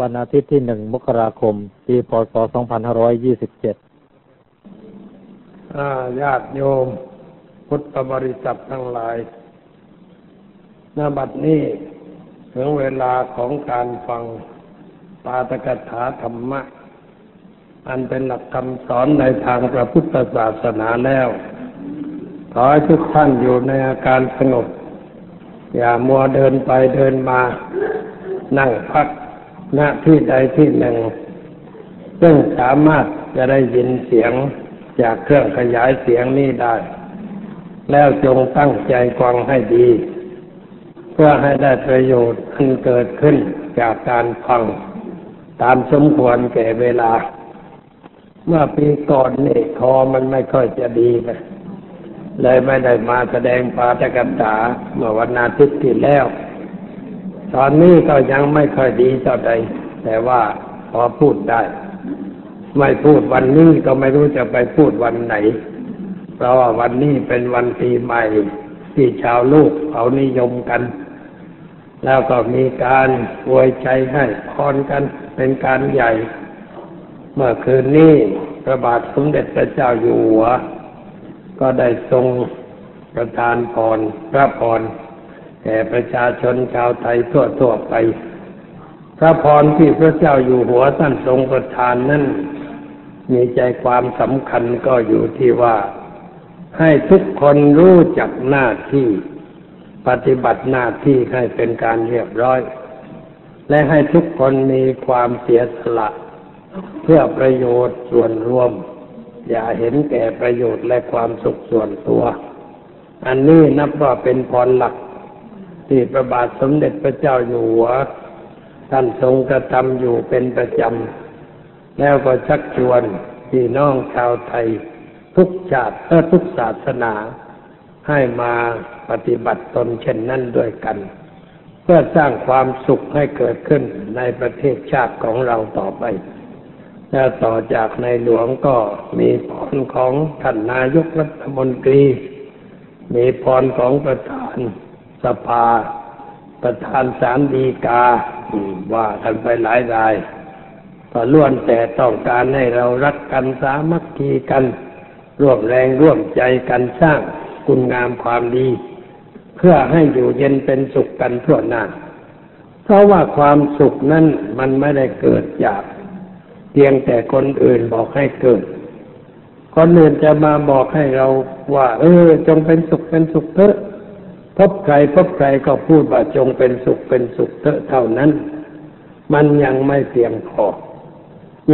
วันอาทิตย์ที่หนึ่งมกราคม ปีพศ 2527ญาติโยม พุทธบริษัททั้งหลายณบัดนี้ถึงเวลาของการฟังปาตกถาธรรมะ อันเป็นหลักคำสอนในทางพระพุทธศาสนาแล้ว ขอให้ทุกท่านอยู่ในอาการสงบ อย่ามัวเดินไปเดินมา นั่งพัก ณที่ใดที่หนึ่ง ซึ่งสามารถจะได้ยินเสียงจากเครื่องขยายเสียงนี้ได้ แล้วจงตั้งใจฟังให้ดี เพื่อให้ได้ประโยชน์อันเกิดขึ้นจากการฟัง ตามสมควรแก่เวลา เมื่อปีก่อนนี่คอมันไม่ค่อยจะดีไปเลยไม่ได้มาแสดงปาฐกถาเมื่อวันอาทิตย์ที่แล้ว ตอนนี้ก็ยังไม่ค่อยดีเท่าใด แต่ว่าพอพูดได้ ไม่พูดวันนี้ก็ไม่รู้จะไปพูดวันไหน เพราะว่าวันนี้เป็นวันปีใหม่ ที่ชาวลูกเขานิยมกัน แล้วก็มีการอวยใจให้พรกันเป็นการใหญ่ เมื่อคืนนี้พระบาทสมเด็จพระเจ้าอยู่หัว ก็ได้ทรงประทานพรพระพร แก่ประชาชนชาวไทยทั่วๆไป พระพรที่พระเจ้าอยู่หัวท่านทรงประทานนั้นมีใจความสำคัญก็อยู่ที่ว่า ให้ทุกคนรู้จักหน้าที่ ปฏิบัติหน้าที่ให้เป็นการเรียบร้อย และให้ทุกคนมีความเสียสละ เพื่อประโยชน์ส่วนรวม อย่าเห็นแก่ประโยชน์และความสุขส่วนตัว อันนี้นับว่าเป็นพรหลัก ที่พระบาทสมเด็จพระเจ้าอยู่หัว ท่านทรงกระทำอยู่เป็นประจำ แล้วก็ชักชวนพี่น้องชาวไทย ทุกชาติและทุกศาสนา ให้มาปฏิบัติตนเช่นนั้นด้วยกัน เพื่อสร้างความสุขให้เกิดขึ้นในประเทศชาติของเราต่อไปแล้วต่อจากในหลวงก็มีพรของท่านนายกรัฐมนตรี มีพรของประธาน สภา ประธานสารดีกาว่ากันไปหลายรายก็ล้วนแต่ต้องการให้เรารักกันสามัคคีกัน ร่วมแรงร่วมใจกันสร้างคุณงามความดี เพื่อให้อยู่เย็นเป็นสุขกันทั่วหน้าเพราะว่าความสุขนั้นมันไม่ได้เกิดจากเพียงแต่คนอื่นบอกให้เกิด คนอื่นจะมาบอกให้เราว่า เออ จงเป็นสุขเป็นสุขเถอะ พบใครพบใครก็พูดว่าจงเป็นสุขเป็นสุขเถอะเท่านั้น มันยังไม่เพียงพอ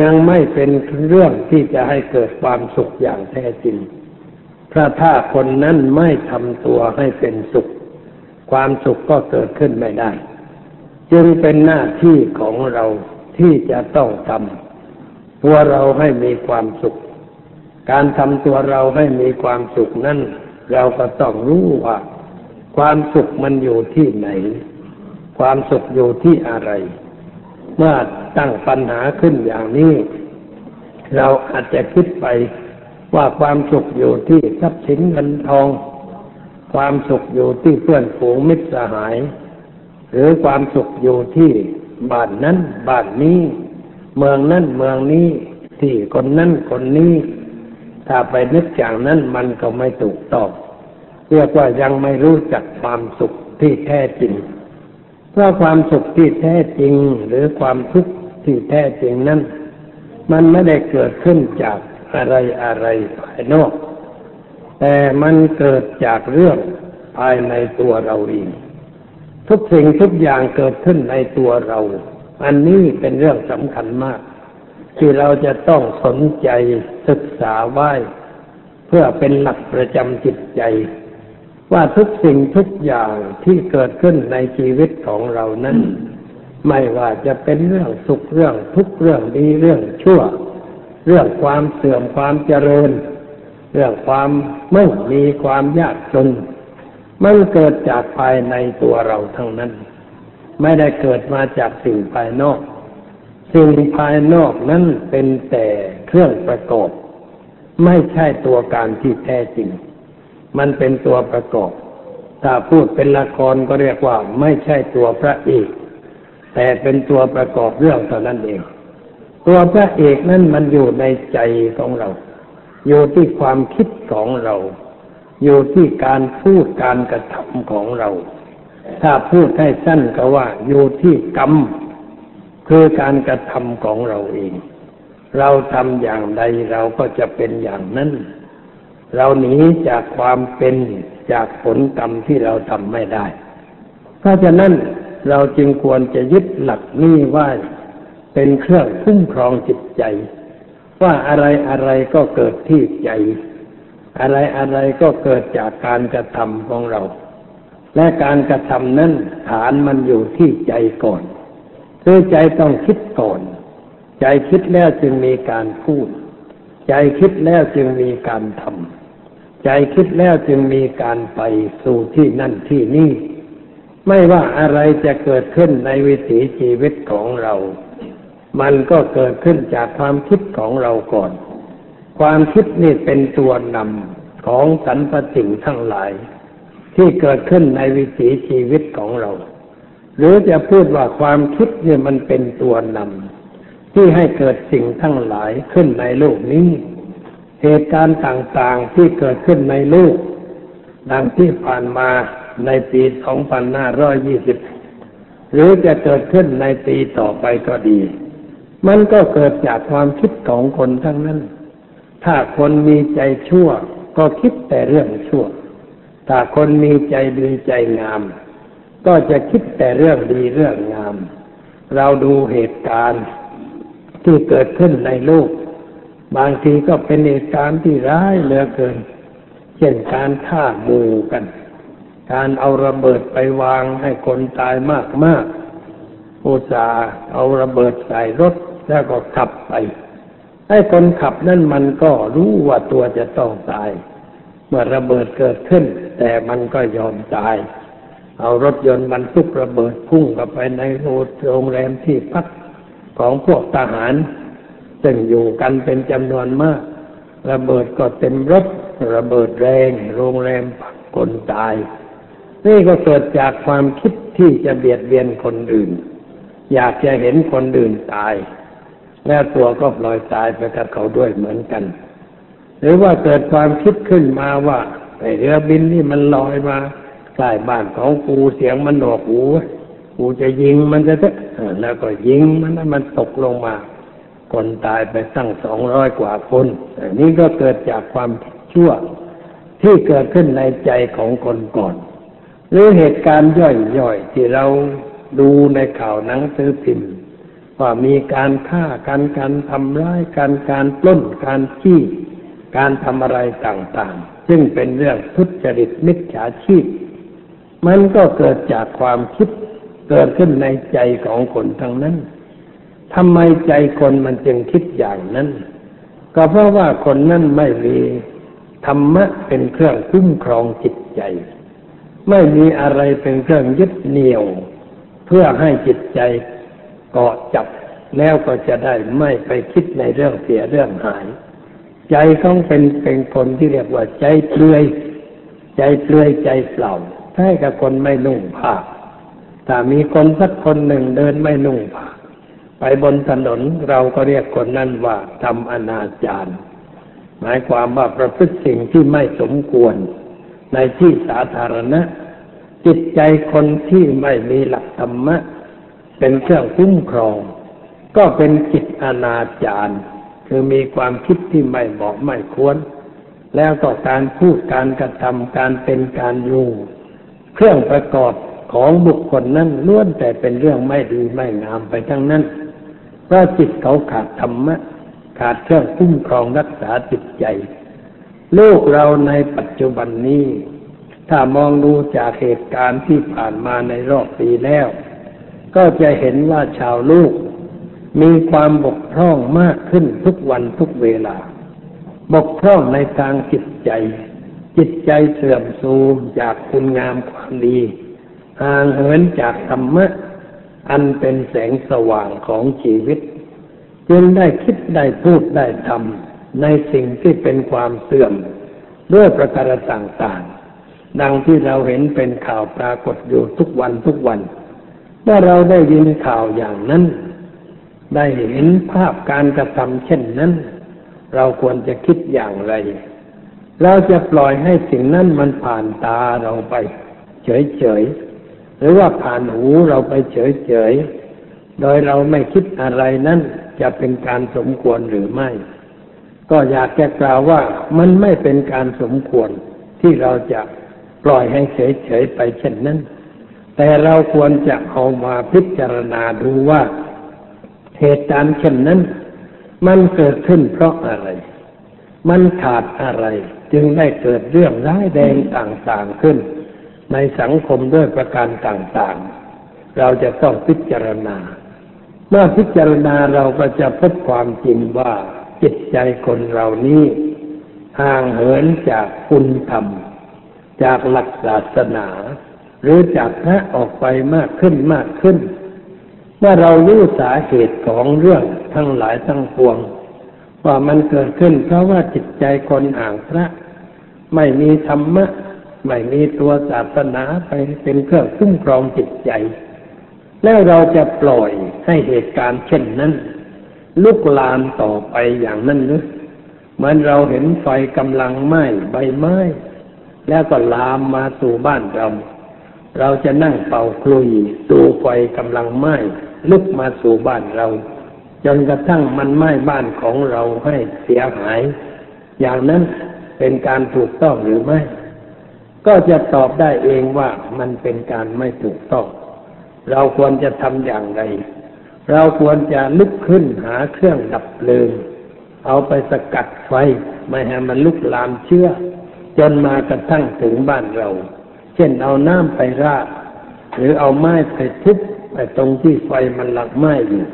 ยังไม่เป็นเรื่องที่จะให้เกิดความสุขอย่างแท้จริงพราะถ้าคนนั้นไม่ทำตัวให้เป็นสุข ความสุขก็เกิดขึ้นไม่ได้ จึงเป็นหน้าที่ของเราที่จะต้องทำตัวเราให้มีความสุข การทำตัวเราให้มีความสุขนั้นเราก็ต้องรู้ว่า ความสุขมันอยู่ที่ไหน ความสุขอยู่ที่อะไร เมื่อตั้งปัญหาขึ้นอย่างนี้ เราอาจจะคิดไปว่าความสุขอยู่ที่ทรัพย์สินเงินทอง ความสุขอยู่ที่เพื่อนฝูงมิตรสหาย หรือความสุขอยู่ที่บ้านนั้นบ้านนี้ เมืองนั้นเมืองนี้ที่คนนั้นคนนี้ ถ้าไปนึกอย่างนั้นมันก็ไม่ถูกต้อง เรียกว่ายังไม่รู้จักความสุขที่แท้จริง เพราะความสุขที่แท้จริงหรือความทุกข์ที่แท้จริงนั้น มันไม่ได้เกิดขึ้นจากอะไรอะไรภายนอก แต่มันเกิดจากเรื่องภายในตัวเราเอง ทุกสิ่งทุกอย่างเกิดขึ้นในตัวเรา อันนี้เป็นเรื่องสำคัญมาก ที่เราจะต้องสนใจศึกษาไว้ เพื่อเป็นหลักประจำจิตใจ ว่าทุกสิ่งทุกอย่างที่เกิดขึ้นในชีวิตของเรานั้น ไม่ว่าจะเป็นเรื่องสุขเรื่องทุกเรื่องดีเรื่องชั่ว เรื่องความเสื่อมความเจริญ เรื่องความมั่งมีความยากจนมันเกิดจากภายในตัวเราทั้งนั้น ไม่ได้เกิดมาจากสิ่งภายนอก สิ่งภายนอกนั้นเป็นแต่เครื่องประกอบ ไม่ใช่ตัวการที่แท้จริง มันเป็นตัวประกอบ ถ้าพูดเป็นละครก็เรียกว่าไม่ใช่ตัวพระเอก แต่เป็นตัวประกอบเรื่องเท่านั้นเอง ตัวพระเอกนั่นมันอยู่ในใจของเรา อยู่ที่ความคิดของเรา อยู่ที่การพูดการกระทำของเรา ถ้าพูดให้สั้นก็ว่าอยู่ที่กรรมคือการกระทำของเราเอง เราทำอย่างใดเราก็จะเป็นอย่างนั้น เราหนีจากความเป็นจากผลกรรมที่เราทำไม่ได้ เพราะฉะนั้นเราจึงควรจะยึดหลักนี้ว่าเป็นเครื่องคุ้มครองจิตใจ ว่าอะไรอะไรก็เกิดที่ใจ อะไรอะไรก็เกิดจากการกระทำของเรา และการกระทำนั้นฐานมันอยู่ที่ใจก่อนคือใจต้องคิดก่อน ใจคิดแล้วจึงมีการพูด ใจคิดแล้วจึงมีการทำ ใจคิดแล้วจึงมีการไปสู่ที่นั่นที่นี่ ไม่ว่าอะไรจะเกิดขึ้นในวิถีชีวิตของเรา มันก็เกิดขึ้นจากความคิดของเราก่อน ความคิดนี่เป็นตัวนำของสรรพสิ่งทั้งหลาย ที่เกิดขึ้นในวิถีชีวิตของเรา หรือจะพูดว่าความคิดเนี่ยมันเป็นตัวนำที่ให้เกิดสิ่งทั้งหลายขึ้นในโลกนี้ เหตุการณ์ต่างๆที่เกิดขึ้นในโลกดังที่ผ่านมาในปี 2520 หรือจะเกิดขึ้นในปีต่อไปก็ดี มันก็เกิดจากความคิดของคนทั้งนั้น ถ้าคนมีใจชั่ว ก็คิดแต่เรื่องชั่ว ถ้าคนมีใจดีใจงาม ก็จะคิดแต่เรื่องดีเรื่องงาม เราดูเหตุการณ์ที่เกิดขึ้นในโลก บางทีก็เป็นเหตุการณ์ที่ร้ายเหลือเกิน เช่นการฆ่าหมู่กัน การเอาระเบิดไปวางให้คนตายมากมากอุตสาห์เอาระเบิดใส่รถแล้วก็ขับไป ให้คนขับนั่นมันก็รู้ว่าตัวจะต้องตาย เมื่อระเบิดเกิดขึ้น แต่มันก็ยอมตาย เอารถยนต์บรรทุกระเบิดพุ่งเข้าไปในโรงแรมที่พักของพวกทหาร ซึ่งอยู่กันเป็นจำนวนมาก ระเบิดก็เต็มรถ ระเบิดแรง โรงแรมคนตาย นี่ก็เกิดจากความคิดที่จะเบียดเบียนคนอื่น อยากจะเห็นคนอื่นตาย แล้วตัวก็ปล่อยตายไปกับเขาด้วยเหมือนกัน หรือว่าเกิดความคิดขึ้นมาว่าไอ้เรือบินนี่มันลอยมาใต้บ้านของกูเสียงมันหนวกหูกูจะยิงมันจะเถอะแล้วก็ยิงมันมันตกลงมา คนตายไปตั้งสองร้อยกว่าคนอันนี้ก็เกิดจากความชั่วที่เกิดขึ้นในใจของคนก่อน หรือเหตุการณ์ย่อยๆที่เราดูในข่าวหนังสือพิมพ์ว่ามีการฆ่าการการทำร้ายการการปล้นการขี้การทำอะไรต่างๆ ซึ่งเป็นเรื่องทุจริตมิจฉาชีพ มันก็เกิดจากความคิดเกิดขึ้นในใจของคนทั้งนั้น ทำไมใจคนมันจึงคิดอย่างนั้น ก็เพราะว่าคนนั้นไม่มีธรรมะเป็นเครื่องคุ้มครองจิตใจ ไม่มีอะไรเป็นเครื่องยึดเหนี่ยว เพื่อให้จิตใจเกาะจับแล้วก็จะได้ไม่ไปคิดในเรื่องเสียเรื่องหาย ใจต้องเป็นเป็นคนที่เรียกว่าใจเปลือย ใจเปลือยใจเปล่าใช่กับคนไม่นุ่งผ้าถ้ามีคนสักคนหนึ่งเดินไม่นุ่งผ้า ไปบนถนนเราก็เรียกคนนั้นว่าทำอนาจารหมายความว่าประพฤติสิ่งที่ไม่สมควร ในที่สาธารณะ จิตใจคนที่ไม่มีหลักธรรมะ เป็นเครื่องคุ้มครอง ก็เป็นจิตอนาจารคือมีความคิดที่ไม่เหมาะไม่ควร แล้วก็การพูดการกระทำการเป็นการอยู่เครื่องประกอบของบุคคลนั้นล้วนแต่เป็นเรื่องไม่ดีไม่งามไปทั้งนั้น เพราะจิตเขาขาดธรรมะ ขาดเครื่องคุ้มครองรักษาจิตใจ โลกเราในปัจจุบันนี้ ถ้ามองดูจากเหตุการณ์ที่ผ่านมาในรอบปีแล้ว ก็จะเห็นว่าชาวลูกมีความบกพร่องมากขึ้นทุกวันทุกเวลา บกพร่องในทางจิตใจ จิตใจเสื่อมโทรมจากคุณงามความดีห่างเหินจากธรรมะ อันเป็นแสงสว่างของชีวิต จึงได้คิดได้พูดได้ทำในสิ่งที่เป็นความเสื่อมด้วยประการต่างๆ ดังที่เราเห็นเป็นข่าวปรากฏอยู่ทุกวันทุกวันเมื่อเราได้ยินข่าวอย่างนั้น ได้เห็นภาพการกระทำเช่นนั้น เราควรจะคิดอย่างไร เราจะปล่อยให้สิ่งนั้นมันผ่านตาเราไป เฉยๆ หรือว่าผ่านหูเราไปเฉยๆ โดยเราไม่คิดอะไรนั้นจะเป็นการสมควรหรือไม่ ก็อยากจะกล่าวว่ามันไม่เป็นการสมควรที่เราจะปล่อยให้เฉยๆไปเช่นนั้น แต่เราควรจะเอามาพิจารณาดูว่าเหตุการณ์เช่นนั้น มันเกิดขึ้นเพราะอะไร มันขาดอะไร จึงได้เกิดเรื่องร้ายแดงต่างๆขึ้น ในสังคมด้วยประการต่างๆ เราจะต้องพิจารณา เมื่อพิจารณาเราก็จะพบความจริงว่าจิตใจคนเรานี้ห่างเหินจากคุณธรรม จากหลักศาสนา หรือจากพระออกไปมากขึ้นมากขึ้น เมื่อเรารู้สาเหตุของเรื่องทั้งหลายทั้งปวง ว่ามันเกิดขึ้นเพราะว่าจิตใจคนห่างพระ ไม่มีธรรมะ ไม่มีตัวศาสนาไปเป็นเครื่องคุ้มครองจิตใจ แล้วเราจะปล่อยให้เหตุการณ์เช่นนั้น ลุกลามต่อไปอย่างนั้นหรือเหมือนเราเห็นไฟกำลังไหม้ใบไม้ แล้วก็ลามมาสู่บ้านเรา เราจะนั่งเป่าคลุยดูไฟกำลังไหม้ลุกมาสู่บ้านเรา จนกระทั่งมันไหม้บ้านของเราให้เสียหาย อย่างนั้นเป็นการถูกต้องหรือไม่ ก็จะตอบได้เองว่ามันเป็นการไม่ถูกต้อง เราควรจะทำอย่างไร เราควรจะลุกขึ้นหาเครื่องดับเพลิง เอาไปสกัดไฟ ไม่ให้มันลุกลามเชื้อ จนมากระทั่งถึงบ้านเรา เช่นเอาน้ำไปราดหรือเอาไม้ไปทุบไปตรงที่ไฟมันหลักไหม้อยู่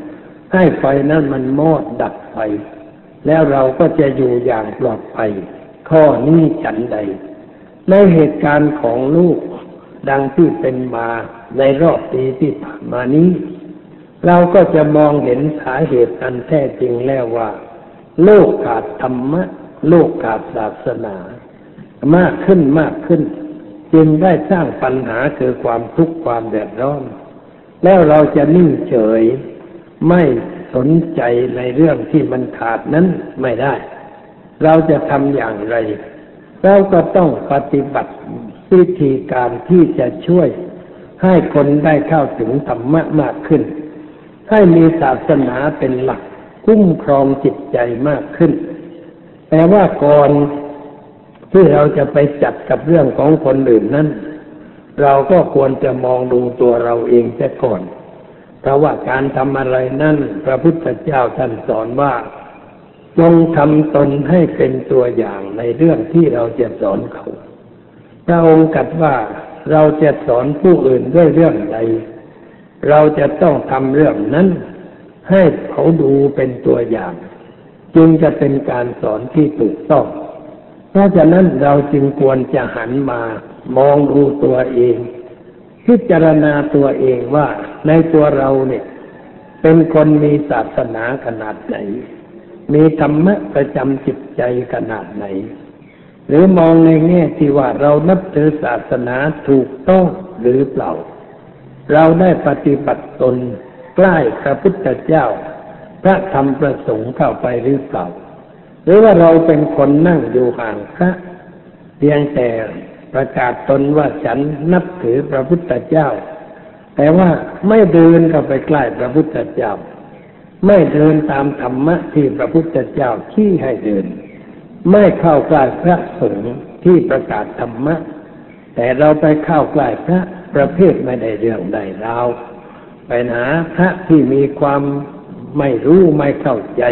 ให้ไฟนั้นมันมอดดับไปแล้วเราก็จะอยู่อย่างปลอดภัยข้อนี้ฉันใด ในเหตุการณ์ของลูกดังที่เป็นมาในรอบปีที่ผ่านมานี้ เราก็จะมองเห็นสาเหตุอันแท้จริงแล้วว่า โลกขาดธรรมะ โลกขาดศาสนา มากขึ้นมากขึ้น จึงได้สร้างปัญหาคือความทุกข์ความเดือดร้อน แล้วเราจะนิ่งเฉยไม่สนใจในเรื่องที่มันขาดนั้นไม่ได้ เราจะทำอย่างไร เราก็ต้องปฏิบัติวิธีการที่จะช่วยให้คนได้เข้าถึงธรรมะมากขึ้น ให้มีศาสนาเป็นหลักคุ้มครองจิตใจมากขึ้น แต่ว่าก่อนที่เราจะไปจัดกับเรื่องของคนอื่นนั้น เราก็ควรจะมองดูตัวเราเองเสียก่อน เพราะว่าการทำอะไรนั่นพระพุทธเจ้าท่านสอนว่า จงทำตนให้เป็นตัวอย่างในเรื่องที่เราจะสอนเขา พระองค์กัดว่าเราจะสอนผู้อื่นด้วยเรื่องใด เราจะต้องทำเรื่องนั้น ให้เขาดูเป็นตัวอย่าง จึงจะเป็นการสอนที่ถูกต้อง เพราะฉะนั้นเราจึงควรจะหันมามองดูตัวเอง พิจารณาตัวเองว่าในตัวเราเนี่ย เป็นคนมีศาสนาขนาดไหน มีธรรมะประจำจิตใจขนาดไหน หรือมองในแง่ที่ว่าเรานับถือศาสนาถูกต้องหรือเปล่า เราได้ปฏิบัติตนใกล้พระพุทธเจ้า พระธรรมประสงค์เข้าไปหรือเปล่า หรือว่าเราเป็นคนนั่งอยู่ห่างพระเพียงแต่ประกาศตนว่าฉันนับถือพระพุทธเจ้า แต่ว่าไม่เดินเข้าไปใกล้พระพุทธเจ้า ไม่เดินตามธรรมะที่พระพุทธเจ้าชี้ให้เดิน ไม่เข้าใกล้พระสงฆ์ที่ประกาศธรรมะ แต่เราไปเข้าใกล้พระประเภทไม่ได้เรื่องใดราวไปหาพระที่มีความไม่รู้ไม่เข้าใจ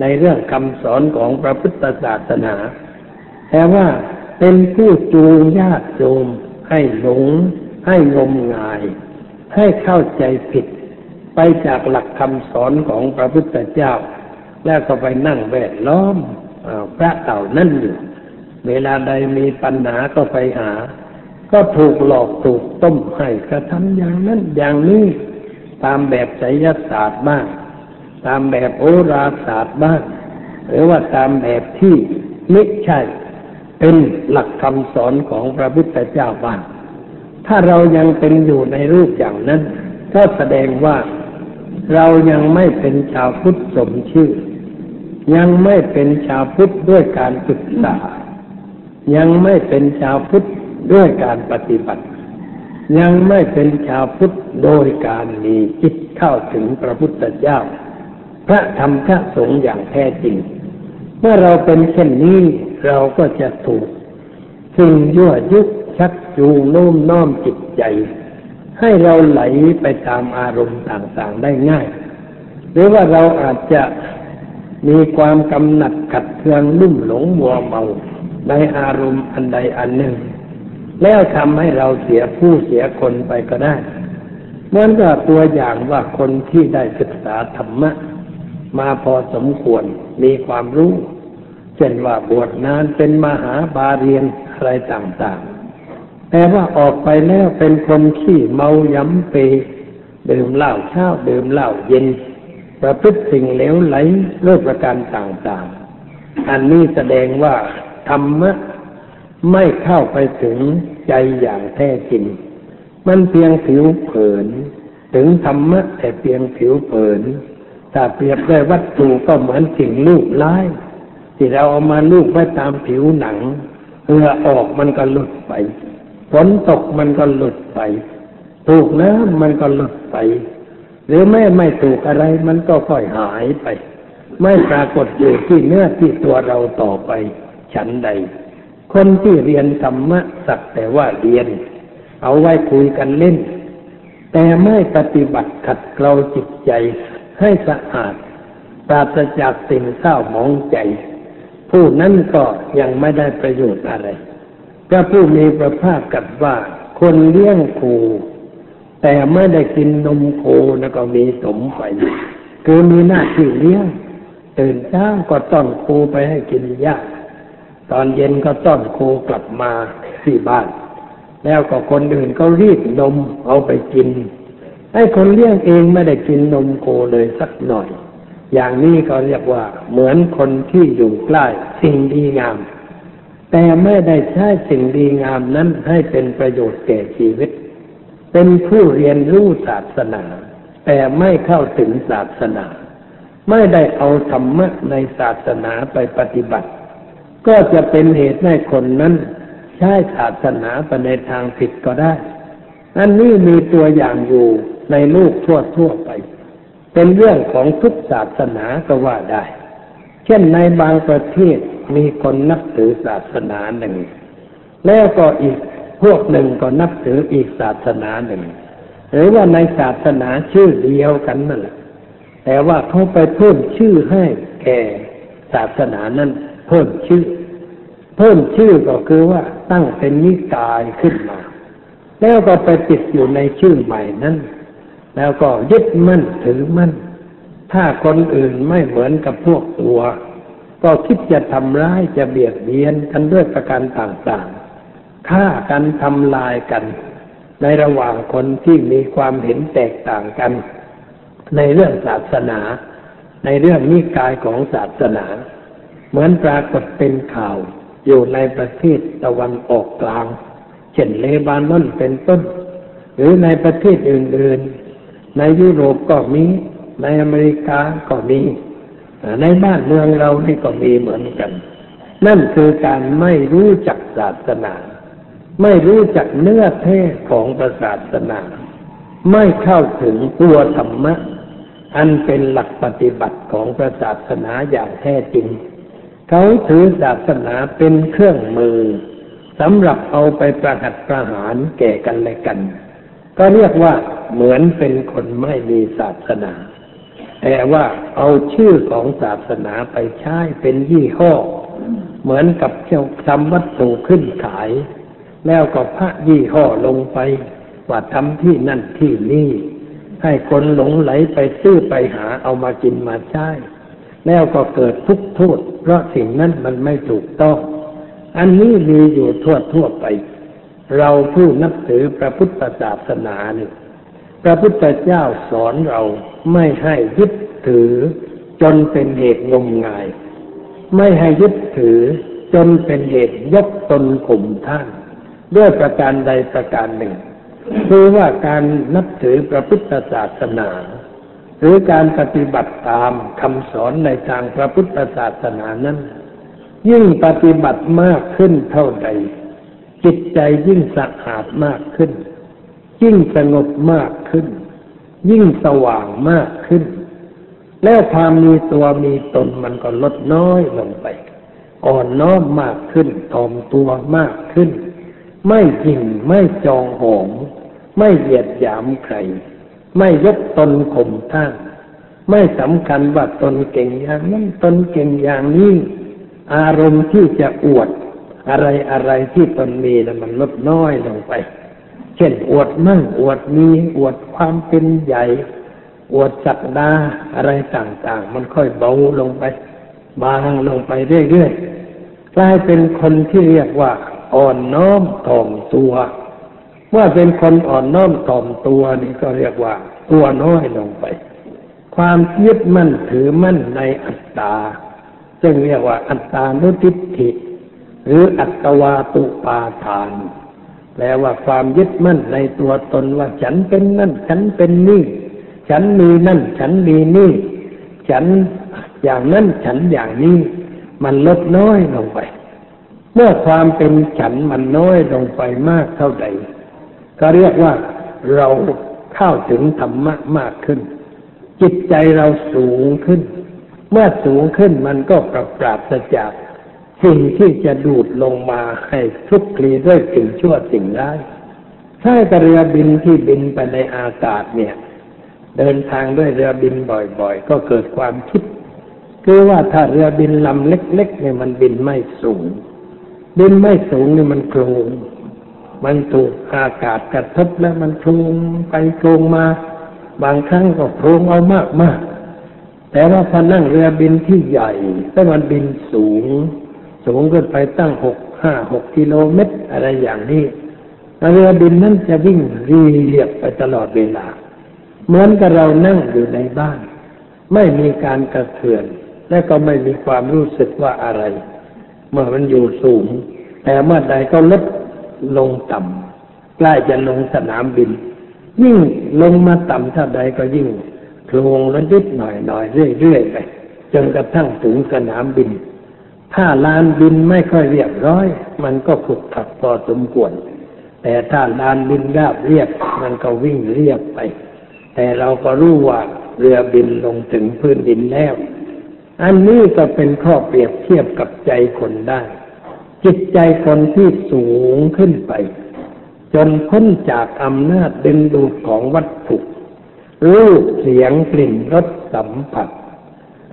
ในเรื่องคำสอนของพระพุทธศาสนา แต่ว่าเป็นผู้จูงญาติโยมให้หลง ให้งมงาย ให้เข้าใจผิด ไปจากหลักคำสอนของพระพุทธเจ้า แล้วก็ไปนั่งแวดล้อมพระเต่านั่นอยู่ เวลาใดมีปัญหาก็ไปหา ก็ถูกหลอกถูกต้มให้กระทำอย่างนั้นอย่างนี้ตามแบบไสยศาสตร์บ้าง ตามแบบโอราศาสตร์บ้าง หรือว่าตามแบบที่ไม่ใช่ เป็นหลักคำสอนของพระพุทธเจ้าบ้างถ้าเรายังเป็นอยู่ในรูปอย่างนั้น ก็แสดงว่า เรายังไม่เป็นชาวพุทธสมชื่อ ยังไม่เป็นชาวพุทธด้วยการศึกษา ยังไม่เป็นชาวพุทธด้วยการปฏิบัติ ยังไม่เป็นชาวพุทธโดยการมีจิตเข้าถึงพระพุทธเจ้า พระธรรมพระสงฆ์อย่างแท้จริง เมื่อเราเป็นเช่นนี้เราก็จะถูกสิ่งยั่วยุชักจูงโน้มน้อมจิตใจ ให้เราไหลไปตามอารมณ์ต่างๆได้ง่าย หรือว่าเราอาจจะมีความกำหนัดขัดเคืองลุ่มหลงมัวเมาในอารมณ์อันใดอันหนึ่ง แล้วทำให้เราเสียผู้เสียคนไปก็ได้เหมือนกับตัวอย่างว่าคนที่ได้ศึกษาธรรมะ มาพอสมควรมีความรู้ เช่นว่าบวชนานเป็นมหาบาเรียนอะไรต่างๆ แต่ว่าออกไปแล้วเป็นคนขี้เมาย้ำเปดื่มเหล้าเช้าดื่มเหล้าเย็น ประพฤติสิ่งเหลวไหลเลิกประการต่างๆ อันนี้แสดงว่าธรรมะไม่เข้าไปถึงใจอย่างแท้จริง มันเพียงผิวเผิน ถึงธรรมะแต่เพียงผิวเผิน ถ้าเปรียบด้วยวัตถุก็เหมือนสิ่งลูกไล้ที่เราเอามาลูกไว้ตามผิวหนังเหงื่อออกมันก็หลุดไป ฝนตกมันก็หลุดไป ถูกน้ำมันก็หลุดไป หรือแม่ไม่ถูกอะไรมันก็ค่อยหายไป ไม่ปรากฏอยู่ที่เนื้อที่ตัวเราต่อไป ฉันใด คนที่เรียนธรรมะสักแต่ว่าเรียน เอาไว้คุยกันเล่น แต่ไม่ปฏิบัติขัดเกลาจิตใจให้สะอาดปราศจากสิ่งเศร้าหมองใจ ผู้นั้นก็ยังไม่ได้ประโยชน์อะไร พระผู้มีพระภาคกัดว่าคนเลี้ยงโคแต่ไม่ได้กินนมโคนะก็มีสมไปคือมีหน้าที่เลี้ยงตื่นเช้าก็ต้อนโคไปให้กินหญ้าตอนเย็นก็ต้อนโคกลับมาที่บ้าน แล้วก็คนอื่นก็รีดนมเอาไปกินไอ้คนเลี้ยงเองไม่ได้กินนมโคเลยสักหน่อย อย่างนี้ก็เรียกว่าเหมือนคนที่อยู่ใกล้สิ่งดีงาม แต่ไม่ได้ใช้สิ่งดีงามนั้นให้เป็นประโยชน์แก่ชีวิต เป็นผู้เรียนรู้ศาสนา แต่ไม่เข้าถึงศาสนา ไม่ได้เอาธรรมะในศาสนาไปปฏิบัติ ก็จะเป็นเหตุให้คนนั้นใช้ศาสนาไปในทางผิดก็ได้ อันนี้มีตัวอย่างอยู่ในโลกทั่วทั่วไป เป็นเรื่องของทุกศาสนาก็ว่าได้ เช่นในบางประเทศ มีคนนับถือศาสนาหนึ่ง แล้วก็อีกพวกหนึ่งก็นับถืออีกศาสนาหนึ่ง หรือว่าในศาสนาชื่อเดียวกันนั่นแหละแต่ว่าเขาไปเพิ่มชื่อให้แก่ศาสนานั้นเพิ่มชื่อ เพิ่มชื่อก็คือว่าตั้งเป็นนิกายขึ้นมา แล้วก็ไปติดอยู่ในชื่อใหม่นั้น แล้วก็ยึดมั่นถือมั่น ถ้าคนอื่นไม่เหมือนกับพวกตัว ก็คิดจะทำร้ายจะเบียดเบียนกันด้วยประการต่างๆฆ่ากันทำลายกัน ในระหว่างคนที่มีความเห็นแตกต่างกัน ในเรื่องศาสนา ในเรื่องนิกายของศาสนา เหมือนปรากฏเป็นข่าวอยู่ในประเทศตะวันออกกลาง เช่นเลบานอนเป็นต้น หรือในประเทศอื่นๆ ในยุโรปก็มี ในอเมริกาก็มี ในบ้านเมืองเรานี่ก็มีเหมือนกัน นั่นคือการไม่รู้จักศาสนา ไม่รู้จักเนื้อแท้ของศาสนา ไม่เข้าถึงตัวธรรมะ อันเป็นหลักปฏิบัติของพระศาสนาอย่างแท้จริง เขาถือศาสนาเป็นเครื่องมือสำหรับเอาไปประหัตประหารแก่กันและกัน ก็เรียกว่าเหมือนเป็นคนไม่มีศาสนา แต่ว่าเอาชื่อของศาสนาไปใช้เป็นยี่ห้อ เหมือนกับเจ้าทำวัตถุขึ้นขาย แล้วก็พระยี่ห้อลงไป ว่าทำที่นั่นที่นี่ ให้คนหลงไหลไปซื้อไปหาเอามากินมาใช้แล้วก็เกิดทุกข์โทษ เพราะสิ่งนั้นมันไม่ถูกต้อง อันนี้มีอยู่ทั่วทั่วไป เราผู้นับถือพระพุทธศาสนาเนี่ยพระพุทธเจ้าสอนเรา ไม่ให้ยึดถือจนเป็นเหตุงมงาย ไม่ให้ยึดถือจนเป็นเหตุยกตนข่มท่าน ด้วยประการใดประการหนึ่ง คือว่าการนับถือพระพุทธศาสนา หรือการปฏิบัติตามคำสอนในทางพระพุทธศาสนานั้น ยิ่งปฏิบัติมากขึ้นเท่าใด จิตใจยิ่งสะอาดมากขึ้น ยิ่งสงบมากขึ้น ยิ่งสว่างมากขึ้น และความมีตัวมีตนมันก็ลดน้อยลงไป อ่อนน้อมมากขึ้นถ่อมตัวมากขึ้น ไม่จริงไม่จองหองไม่เหยียดหยามใคร ไม่ยกตนข่มท่านไม่สำคัญว่าตนเก่งอย่างนั้นตนเก่งอย่างนี้ อารมณ์ที่จะอวด อะไรอะไรที่ตนมีนะมันลดน้อยลงไป เช่นอวดมั่งอวดมีอวดความเป็นใหญ่ อวดศักดาอะไรต่างๆ มันค่อยเบาลงไป บางลงไปเรื่อยๆกลายเป็นคนที่เรียกว่า อ่อนน้อมถ่อมตัว เมื่อเป็นคนอ่อนน้อมถ่อมตัวนี่ก็เรียกว่า ตัวน้อยลงไป ความยึดมั่นถือมั่นในอัตตาซึ่งเรียกว่าอัตตานุทิฏฐิ หรืออัตวาตุปาทาน แปลว่าความยึดมั่นในตัวตนว่าฉันเป็นนั่น ฉันเป็นนี่ ฉันมีนั่น ฉันมีนี่ ฉันอย่างนั้นฉันอย่างนี้ มันลดน้อยลงไป เมื่อความเป็นฉันมันน้อยลงไปมากเท่าใด ก็เรียกว่าเราเข้าถึงธรรมะมากขึ้น จิตใจเราสูงขึ้น เมื่อสูงขึ้นมันก็ปราบปราศจาก สิ่งที่จะดูดลงมาให้คลุกคลีด้วยสิ่งชั่วสิ่งร้ายถ้าเรือบินที่บินไปในอากาศเนี่ย เดินทางด้วยเรือบินบ่อยๆ ก็เกิดความคิด คือว่าถ้าเรือบินลำเล็กๆเนี่ยมันบินไม่สูง บินไม่สูงนี่มันโครงมันถูกอากาศกระทบแล้วมันโครงไปโครงมา บางครั้งก็โครงเอามากมากๆแต่ว่าพอนั่งเรือบินที่ใหญ่ถ้ามันบินสูง สูงขึ้นไปตั้งหกห้าหกกิโลเมตร อะไรอย่างนี้เรือบินนั้นจะวิ่งรีเรียบไปตลอดเวลา เหมือนกับเรานั่งอยู่ในบ้าน ไม่มีการกระเทือน และก็ไม่มีความรู้สึกว่าอะไร เมื่อมันอยู่สูง แต่เมื่อใดก็ลดลงต่ำใกล้จะลงสนามบิน ยิ่งลงมาต่ำเท่าใดก็ยิ่งโครงละนิดหน่อยหน่อยเรื่อยๆไปจนกระทั่งถึงสนามบิน ถ้าลานบินไม่ค่อยเรียบร้อย มันก็ขุกขลักพอสมควร แต่ถ้าลานบินราบเรียบ มันก็วิ่งเรียบไป แต่เราก็รู้ว่าเรือบินลงถึงพื้นดินแล้ว อันนี้ก็เป็นข้อเปรียบเทียบกับใจคนได้ จิตใจคนที่สูงขึ้นไป จนพ้นจากอำนาจดึงดูดของวัตถุรูปเสียงกลิ่นรสสัมผัส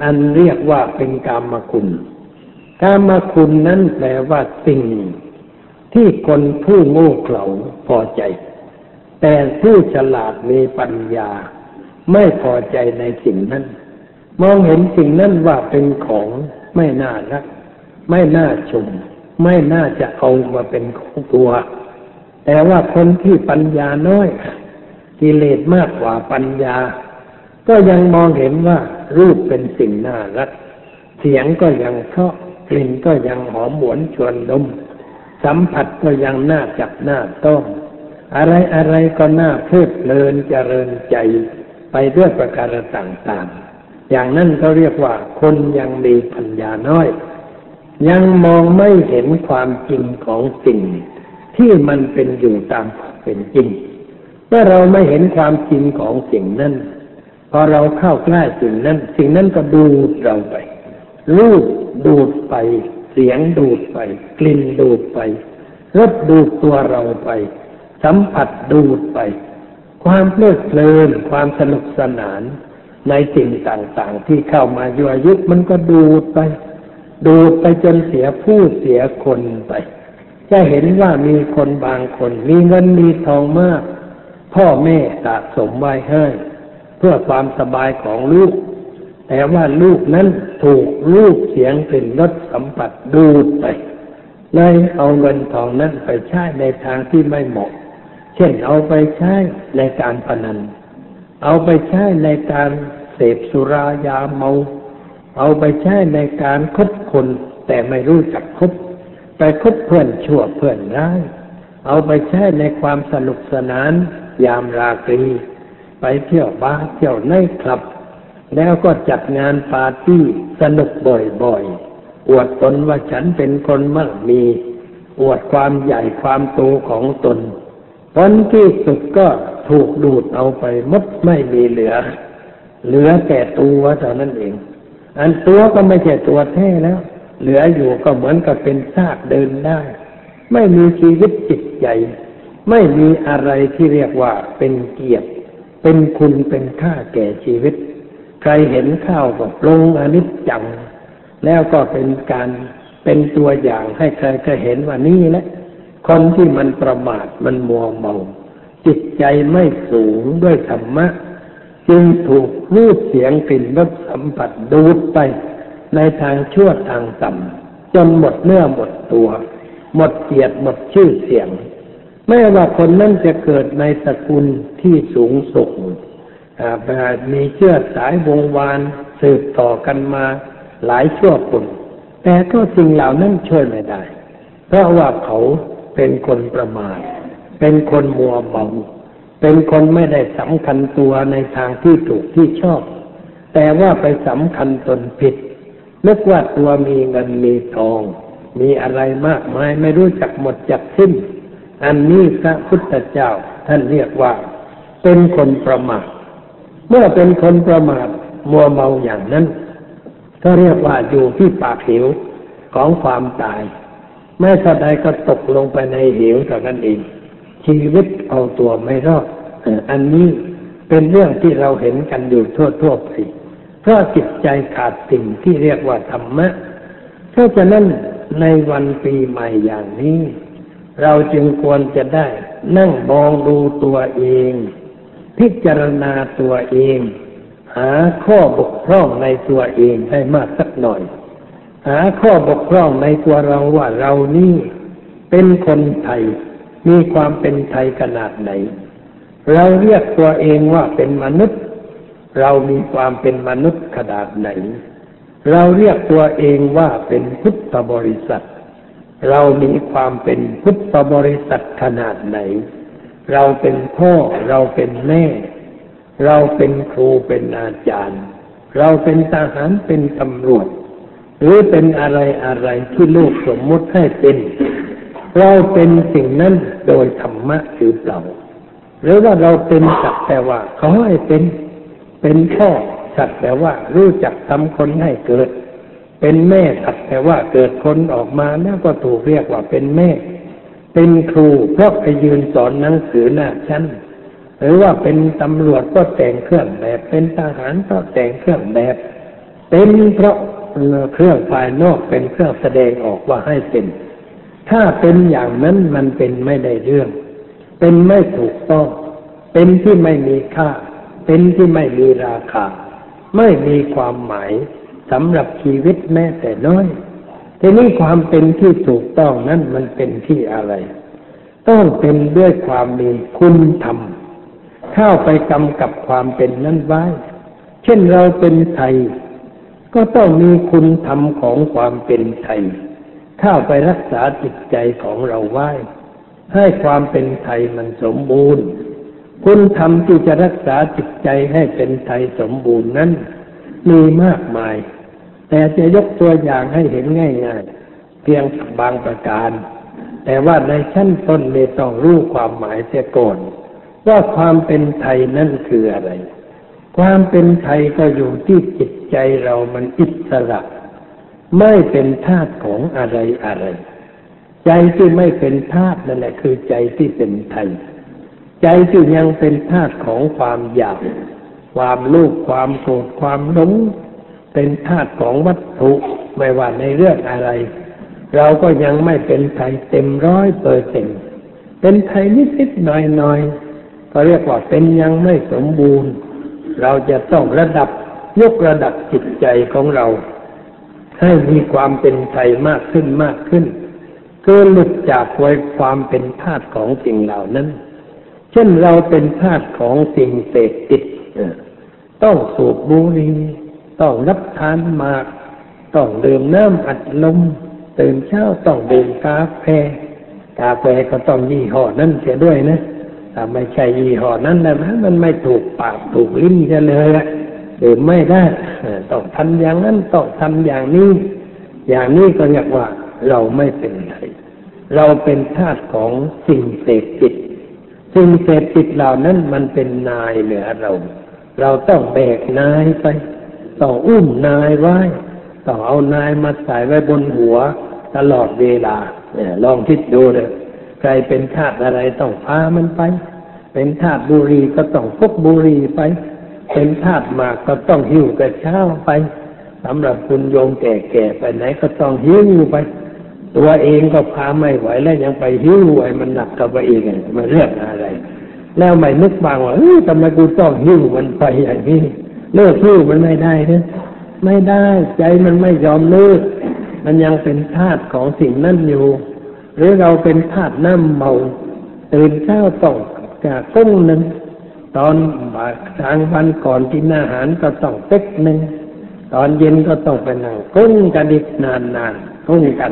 อันเรียกว่าเป็นกามคุณ กามคุณนั้นแปลว่าสิ่ง ที่คนผู้โง่เขลาพอใจ แต่ผู้ฉลาดมีปัญญา ไม่พอใจในสิ่งนั้น มองเห็นสิ่งนั้นว่าเป็นของไม่น่ารัก ไม่น่าชม ไม่น่าจะเอามาเป็นของตัว แต่ว่าคนที่ปัญญาน้อย กิเลสมากกว่าปัญญา ก็ยังมองเห็นว่ารูปเป็นสิ่งน่ารัก เสียงก็ยังเพราะ กลิ่นก็ยังหอมหวนชวนดม สัมผัสก็ยังน่าจับน่าต้องอะไรอะไรก็น่าเพลิดเพลินเจริญใจไปด้วยประการต่างๆ อย่างนั้นเขาเรียกว่าคนยังมีปัญญาน้อย ยังมองไม่เห็นความจริงของสิ่ง ที่มันเป็นอยู่ตามเป็นจริง เมื่อเราไม่เห็นความจริงของสิ่งนั้นพอเราเข้าใกล้สิ่งนั้น สิ่งนั้นก็ดูเราไปรูป ดูดไป เสียงดูดไป กลิ่นดูดไปรสดูดตัวเราไป สัมผัสดูดไป ความเพลิดเพลินความสนุกสนาน ในสิ่งต่างๆ ที่เข้ามายั่วยุมันก็ดูดไป ดูดไปจนเสียผู้เสียคนไป จะเห็นว่ามีคนบางคน มีเงินมีทองมาก พ่อแม่สะสมไว้ให้ เพื่อความสบายของลูก แต่ว่าลูกนั้นถูกลูกเสียงกลิ่นรสสัมผัสดูดไปเลยเอาเงินทองนั้นไปใช้ในทางที่ไม่เหมาะ เช่นเอาไปใช้ในการพนัน เอาไปใช้ในการเสพสุรายาเมา เอาไปใช้ในการคบคนแต่ไม่รู้จักคบ ไปคบเพื่อนชั่วเพื่อนร้าย เอาไปใช้ในความสนุกสนานยามราตรี ไปเที่ยวบาร์เที่ยวในคลับ แล้วก็จัดงานปาร์ตี้สนุกบ่อยๆ อวดตนว่าฉันเป็นคนมั่งมี อวดความใหญ่ความโตของตนผลที่สุดก็ถูกดูดเอาไปมดไม่มีเหลือ เหลือแต่ตัวเท่านั้นเอง อันตัวก็ไม่ใช่ตัวแท้แล้ว เหลืออยู่ก็เหมือนกับเป็นซากเดินได้ ไม่มีชีวิตจิตใจ ไม่มีอะไรที่เรียกว่าเป็นเกียรติ เป็นคุณเป็นค่าแก่ชีวิต ใครเห็นข้าวก็ปรงอนิจจัง แล้วก็เป็นการเป็นตัวอย่างให้ใครก็เห็นว่านี่แหละ คนที่มันประมาทมันมัวเมา จิตใจไม่สูงด้วยธรรมะ จึงถูกรูปเสียงกลิ่นรสสัมผัสดูดไป ในทางชั่วทางต่ำจนหมดเนื้อหมดตัว หมดเกียรติหมดชื่อเสียง ไม่ว่าคนนั้นจะเกิดในสกุลที่สูงส่ง มีเชื่อสายวงวานสืบต่อกันมาหลายชั่วคนแต่ก็สิ่งเหล่านั้นช่วยไม่ได้ เพราะว่าเขาเป็นคนประมาทเป็นคนมัวเมาเป็นคนไม่ได้สำคัญตัวในทางที่ถูกที่ชอบ แต่ว่าไปสำคัญตนผิดนึกว่าตัวมีเงินมีทอง มีอะไรมากมายไม่รู้จักหมดจักสิ้น อันนี้พระพุทธเจ้าท่านเรียกว่า เป็นคนประมาท เมื่อเป็นคนประมาทมัวเมาอย่างนั้น ก็เรียกว่าอยู่ที่ปากหิวของความตาย แม้สัดใดก็ตกลงไปในเหวเท่านั้นเอง ชีวิตเอาตัวไม่รอดอันนี้เป็นเรื่องที่เราเห็นกันอยู่ทั่วๆไปเพราะจิตใจขาดสิ่งที่เรียกว่าธรรมะ เพราะฉะนั้นในวันปีใหม่อย่างนี้ เราจึงควรจะได้นั่งมองดูตัวเอง พิจารณาตัวเอง หาข้อบกพร่องในตัวเองให้มากสักหน่อย หาข้อบกพร่องในตัวเราว่าเรานี่เป็นคนไทย มีความเป็นไทยขนาดไหน เราเรียกตัวเองว่าเป็นมนุษย์ เรามีความเป็นมนุษย์ขนาดไหน เราเรียกตัวเองว่าเป็นพุทธบริษัท เรามีความเป็นพุทธบริษัทขนาดไหน เราเป็นพ่อเราเป็นแม่ เราเป็นครูเป็นอาจารย์ เราเป็นทหารเป็นตำรวจ หรือเป็นอะไรอะไรที่ลูกสมมุติให้เป็น เราเป็นสิ่งนั้นโดยธรรมะหรือเปล่า หรือว่าเราเป็นสักแต่ว่าเขาให้เป็นเป็นพ่อสักแต่ว่ารู้จักทำคนให้เกิด เป็นแม่สักแต่ว่าเกิดคนออกมาแล้วก็ถูกเรียกว่าเป็นแม่ เป็นครูเพราะไปยืนสอนหนังสือหน้าชั้น หรือว่าเป็นตำรวจก็แต่งเครื่องแบบ เป็นทหารก็แต่งเครื่องแบบ เป็นเพราะเครื่องภายนอกเป็นเครื่องแสดงออกว่าให้เป็น ถ้าเป็นอย่างนั้นมันเป็นไม่ได้เรื่อง เป็นไม่ถูกต้อง เป็นที่ไม่มีค่า เป็นที่ไม่มีราคา ไม่มีความหมายสำหรับชีวิตแม้แต่น้อย ทีนี้ความเป็นที่ถูกต้องนั้นมันเป็นที่อะไร ต้องเป็นด้วยความมีคุณธรรมเข้าไปกำกับความเป็นนั้นไว้ เช่นเราเป็นไทย ก็ต้องมีคุณธรรมของความเป็นไทยเข้าไปรักษาจิตใจของเราไว้ ให้ความเป็นไทยมันสมบูรณ์ คุณธรรมที่จะรักษาจิตใจให้เป็นไทยสมบูรณ์นั้นมีมากมาย แต่จะยกตัวอย่างให้เห็นง่ายๆ เพียงบางประการ แต่ว่าในชั้นต้นไม่ต้องรู้ความหมายเสียก่อนว่าความเป็นไทยนั่นคืออะไร ความเป็นไทยก็อยู่ที่จิตใจเรามันอิสระ ไม่เป็นทาสของอะไรอะไร ใจที่ไม่เป็นทาสนั่นแหละคือใจที่เป็นไทย ใจที่ยังเป็นทาสของความอยาก ความโลภความโกรธความหลง เป็นทาสของวัตถุไม่ว่าในเรื่องอะไร เราก็ยังไม่เป็นไทยเต็มร้อยเปอร์เซ็นต์เป็นไทยนิดๆหน่อยๆก็เรียกว่าเป็นยังไม่สมบูรณ์ เราจะต้องระดับยกระดับจิตใจของเรา ให้มีความเป็นไทยมากขึ้นมากขึ้นคือหลุดจากไว้ความเป็นทาสของสิ่งเหล่านั้น เช่นเราเป็นทาสของสิ่งเสพติดต้องสูบบุหรี่ ต้องรับทานหมาก ต้องดื่มน้ำอัดลม ตื่นเช้าต้องดื่มกาแฟ กาแฟก็ต้องยี่ห้อนั้นเสียด้วยนะถ้าไม่ใช่ยี่ห้อนั้นนะมันไม่ถูกปากถูกลิ้นจะเลยอะดื่มไม่ได้ต้องทำอย่างนั้นต้องทำอย่างนี้ อย่างนี้ก็เรียกว่าเราไม่เป็นไรเราเป็นทาสของสิ่งเสพติด สิ่งเสพติดเหล่านั้นมันเป็นนายเหนือเรา เราต้องแบกนายไป ต้องอุ้มนายไว้ต้องเอานายมาใส่ไว้บนหัว ตลอดเวลาเนี่ยลองคิดดูเลยใครเป็นทาสอะไรต้องพามันไป เป็นทาสบุรีก็ต้องพกบุรีไป เป็นทาสหมากก็ต้องหิ้วกระเช้าไปสำหรับคุณโยมแก่ๆไปไหนก็ต้องหิ้วไป ตัวเองก็พาไม่ไหวแล้วยังไปหิ้วไอ้มันหนักกับไปอีกมันเรื่องอะไร แล้วไม่นึกบางว่าเออทำไมกูต้องหิ้วมันไปอย่างนี้ เลิกหิ้มันไม่ได้นะไม่ได้ใจมันไม่ยอมเลิก มันยังเป็นธาตุของสิ่งนั่นอยู่ หรือเราเป็นธาตุน้ำเมา ตื่นเช้าต้องกะกุ้งหนึ่งตอนบ่ายทางวันก่อนกินอาหารก็ต้องเต็กหนึ่งตอนเย็นก็ต้องไปนั่งกุ้งกันอีกนานนานกุ้งกัน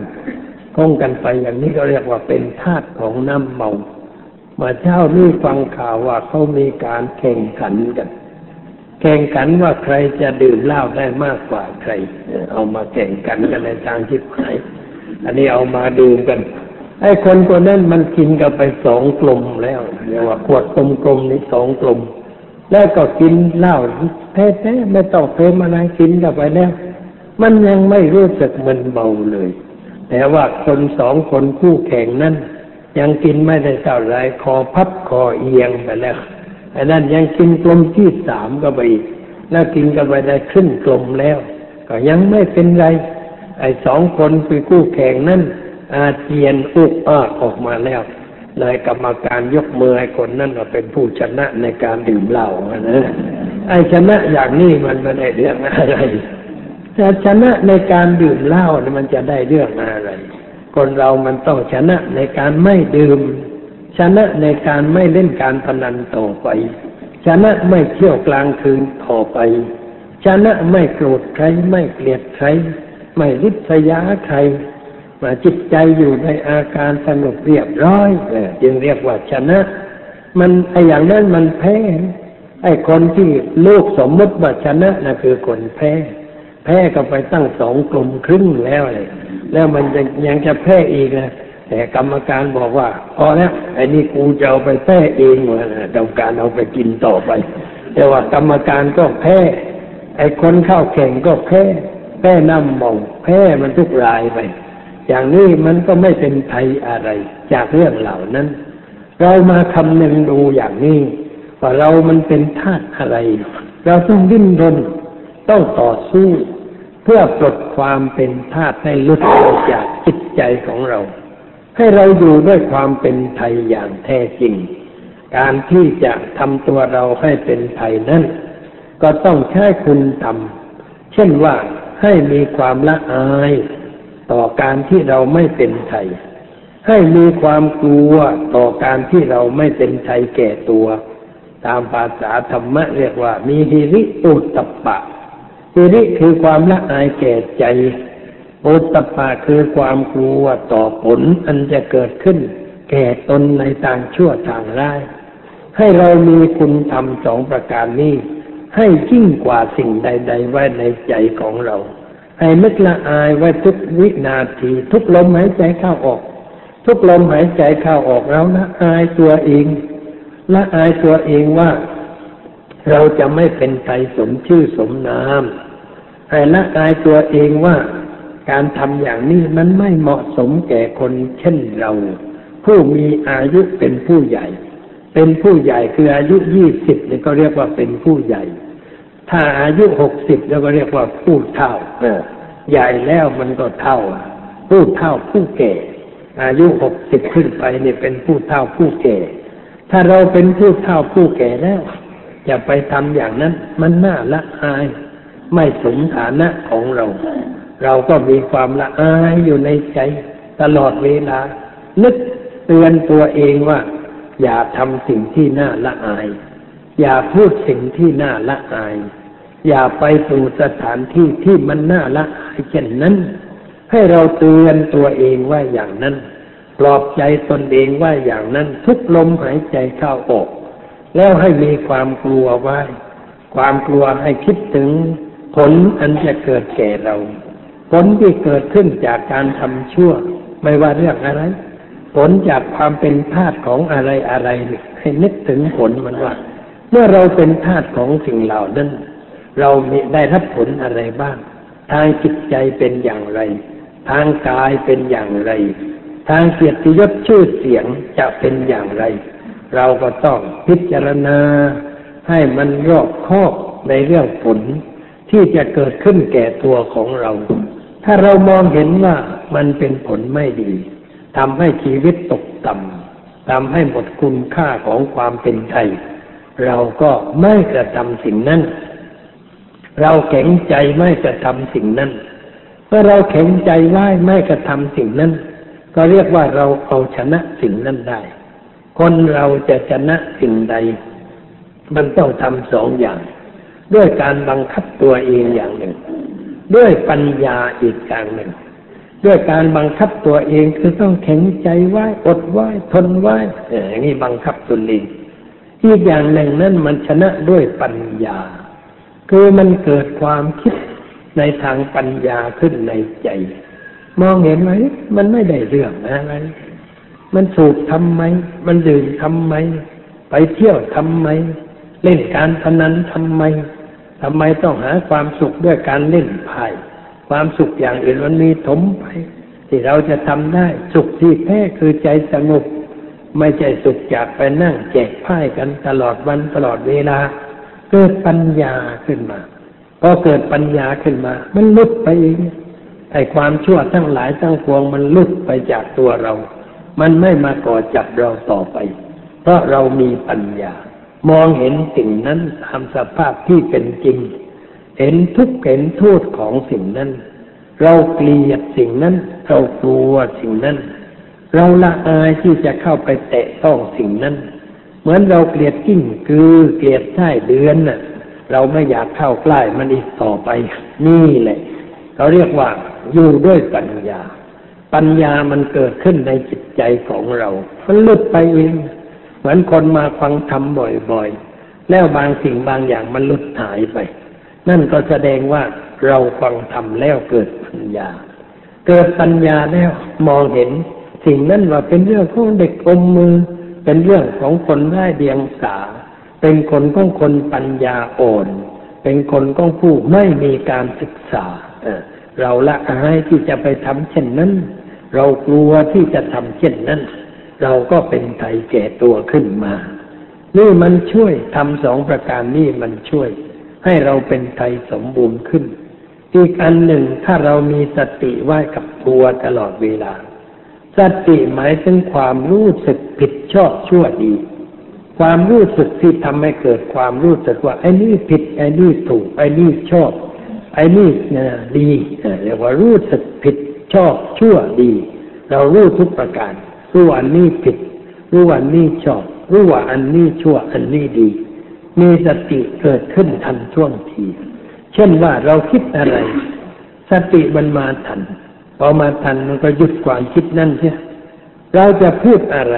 กุ้งกันไปอย่างนี้ก็เรียกว่าเป็นธาตุของน้ำเมามาเช้านี่ฟังข่าวว่าเขามีการแข่งขันกัน แข่งขันว่าใครจะดื่มเหล้าได้มากกว่าใคร เอามาแข่งขันกันในทางที่หายอันนี้เอามาดื่มกัน ไอ้คนคนนั้นมันกินกันไปสองกลมแล้วเรียกว่าขวดกลมๆนี้สองกลม แล้วก็กินเหล้าแท้ๆไม่ต้องเติมอะไรกินกันไปแล้วมันยังไม่รู้สึกมันเบาเลย แต่ว่าคนสองคนคู่แข่งนั้นยังกินไม่ได้เท่าไรคอพับคอเอียงไปแล้ว ไอ้นั่นยังกินกลมที่สามก็ไปอีก แล้วกินกันไปได้ขึ้นกลมแล้ว ก็ยังไม่เป็นไร ไอ้สองคนไปคู่แข่งนั้นอาเจียนอุกอาออกมาแล้วเลยกรรมการยกมือให้คนนั้นว่าเป็นผู้ชนะในการดื่มเหล้านะไอ้ชนะอย่างนี้มันไม่ได้เรื่องอะไรแต่ชนะในการดื่มเหล้ามันจะได้เรื่องอะไร คนเรามันต้องชนะในการไม่ดื่ม ชนะในการไม่เล่นการพนันต่อไป ชนะไม่เที่ยวกลางคืนต่อไป ชนะไม่โกรธใครไม่เกลียดใคร ไม่ริษยาใครมาจิตใจอยู่ในอาการสงบเรียบร้อยจึงเรียกว่าชนะ มันไออย่างนั้นมันแพ้ไอคนที่ลูกสมมติว่าชนะนะคือคนแพ้ แพ้ก็ไปตั้งสองกลุ่มครึ่งแล้วเลยแล้วมันยังยังจะแพ้อีกนะ แต่กรรมการบอกว่าพอแล้วไอ้นี่กูจะเอาไปแพ้เองวะต้องการเอาไปกินต่อไป แต่ว่ากรรมการก็แพ้ไอ้คนเข้าแข่งก็แพ้แพ้น้ำมองแพ้มันทุกรายไปอย่างนี้มันก็ไม่เป็นไทยอะไร จากเรื่องเหล่านั้น เรามาคำนึงดูอย่างนี้ว่าเรามันเป็นธาตุอะไร เราต้องดิ้นรนต้องต่อสู้ เพื่อปลดความเป็นธาตุให้ลุดออกจากจิตใจของเรา ให้เราอยู่ด้วยความเป็นไทยอย่างแท้จริง การที่จะทำตัวเราให้เป็นไทยนั้น ก็ต้องใช้คุณธรรม เช่นว่าให้มีความละอาย ต่อการที่เราไม่เป็นไทย ให้มีความกลัวต่อการที่เราไม่เป็นไทยแก่ตัว ตามภาษาธรรมะเรียกว่า มีฮิริอุตตปะฮิริคือความละอายแก่ใจ อตปาคือความกลัวต่อผลอันจะเกิดขึ้น แก่ตนในทางชั่วทางร้าย ให้เรามีคุณธรรมสองประการนี้ ให้ยิ่งกว่าสิ่งใด ๆ ไว้ในใจของเรา ให้นึกละอายไว้ทุกวินาที ทุกลมหายใจเข้าออก ทุกลมหายใจเข้าออกเราละอายตัวเองละอายตัวเองว่าเราจะไม่เป็นไทยสมชื่อสมนามให้ละอายตัวเองว่า การทำอย่างนี้มันไม่เหมาะสมแก่คนเช่นเรา ผู้มีอายุเป็นผู้ใหญ่ เป็นผู้ใหญ่คืออายุยี่สิบนี่ก็เรียกว่าเป็นผู้ใหญ่ ถ้าอายุหกสิบแล้วก็เรียกว่าผู้เฒ่าใหญ่แล้วมันก็เท่า ผู้เฒ่าผู้แก่ อายุหกสิบขึ้นไปเนี่ยเป็นผู้เฒ่าผู้แก่ ถ้าเราเป็นผู้เฒ่าผู้แก่แล้วจะไปทำอย่างนั้นมันน่าละอาย ไม่สมฐานะของเรา เราก็มีความละอายอยู่ในใจตลอดเวลา นึกเตือนตัวเองว่า อย่าทำสิ่งที่น่าละอาย อย่าพูดสิ่งที่น่าละอาย อย่าไปสู่สถานที่ที่มันน่าละอายเช่นนั้น ให้เราเตือนตัวเองว่าอย่างนั้น ปลอบใจตนเองว่าอย่างนั้นทุกลมหายใจเข้าออก แล้วให้มีความกลัวไว้ ความกลัวให้คิดถึงผลอันจะเกิดแก่เรา ผลที่เกิดขึ้นจากการทำชั่ว ไม่ว่าเรื่องอะไร ผลจากความเป็นทาสของอะไรอะไรให้นึกถึงผลมันว่า เมื่อเราเป็นทาสของสิ่งเหล่านั้น เรามีได้รับผลอะไรบ้าง ทางจิตใจเป็นอย่างไร ทางกายเป็นอย่างไร ทางเกียรติยศชื่อเสียงจะเป็นอย่างไร เราก็ต้องพิจารณา ให้มันรอบคอบในเรื่องผลที่จะเกิดขึ้นแก่ตัวของเรา ถ้าเรามองเห็นว่ามันเป็นผลไม่ดีทำให้ชีวิตตกต่ำทำให้หมดคุณค่าของความเป็นไทย เราก็ไม่กระทำสิ่งนั้น เราแข็งใจไม่กระทำสิ่งนั้นเมื่อเราแข็งใจไว้ไม่กระทำสิ่งนั้น ก็เรียกว่าเราเอาชนะสิ่งนั้นได้ คนเราจะชนะสิ่งใด มันต้องทำสองอย่าง ด้วยการบังคับตัวเองอย่างหนึ่ง ด้วยปัญญาอีกอย่างหนึ่ง ด้วยการบังคับตัวเองคือต้องแข็งใจไว้อดไว้ทนไว้เอออย่างนี้บังคับตนเองอีกอย่างหนึ่งนั้นมันชนะด้วยปัญญา คือมันเกิดความคิดในทางปัญญาขึ้นในใจ มองเห็นไหมมันไม่ได้เรื่องอะไรมันสูบทำไม มันดื่มทำไม ไปเที่ยวทำไม เล่นการพนันทำไม ทำไมต้องหาความสุขด้วยการเล่นไพ่ความสุขอย่างอื่นมันมีถมไป ที่เราจะทำได้ สุขที่แท้คือใจสงบไม่ใช่สุขจากไปนั่งแจกไพ่กันตลอดวันตลอดเวลา เกิดปัญญาขึ้นมาพอเกิดปัญญาขึ้นมา มันลุดไปเองไอ้ความชั่วทั้งหลายทั้งปวงมันลุดไปจากตัวเรา มันไม่มาก่อจับเราต่อไป เพราะเรามีปัญญา มองเห็นสิ่งนั้นตามสภาพที่เป็นจริง เห็นทุกเห็นโทษของสิ่งนั้น เราเกลียดสิ่งนั้น เรากลัวสิ่งนั้น เราละอายที่จะเข้าไปแตะต้องสิ่งนั้น เหมือนเราเกลียดกิ้งคือ เกลียดใต้เดือนน่ะ เราไม่อยากเข้าใกล้มันอีกต่อไป นี่แหละเขาเรียกว่าอยู่ด้วยปัญญา ปัญญามันเกิดขึ้นในจิตใจของเรา มันลุดไปเอง เหมือนคนมาฟังธรรมบ่อยๆ แล้วบางสิ่งบางอย่างมันลุดหายไป นั่นก็แสดงว่าเราฟังธรรมแล้วเกิดปัญญา เกิดปัญญาแล้วมองเห็นสิ่งนั้นว่าเป็นเรื่องของเด็กอมมือ เป็นเรื่องของคนไร้เดียงสา เป็นคนของคนปัญญาอ่อนเป็นคนของผู้ไม่มีการศึกษาเออเราละอายที่จะไปทำเช่นนั้น เรากลัวที่จะทำเช่นนั้น เราก็เป็นไทยแก่ตัวขึ้นมา นี่มันช่วยทำสองประการนี่มันช่วย ให้เราเป็นไทยสมบูรณ์ขึ้น อีกอันหนึ่งถ้าเรามีสติไว้กับตัวตลอดเวลา สติหมายถึงความรู้สึกผิดชอบชั่วดี ความรู้สึกที่ทำให้เกิดความรู้สึกว่าไอ้นี่ผิดไอ้นี่ถูกไอ้นี่ชอบ ไอ้นี่เนี่ยดีเรียกว่ารู้สึกผิดชอบชั่วดี เรารู้ทุกประการ รู้ว่าอันนี้ผิด รู้ว่าอันนี้ชอบ รู้ว่าอันนี้ชั่ว อันนี้ดี มีสติเกิดขึ้นทันช่วงที เช่นว่าเราคิดอะไร สติมันมาทันพอมาทันมันก็หยุดความคิดนั่นใช่เราจะพูดอะไร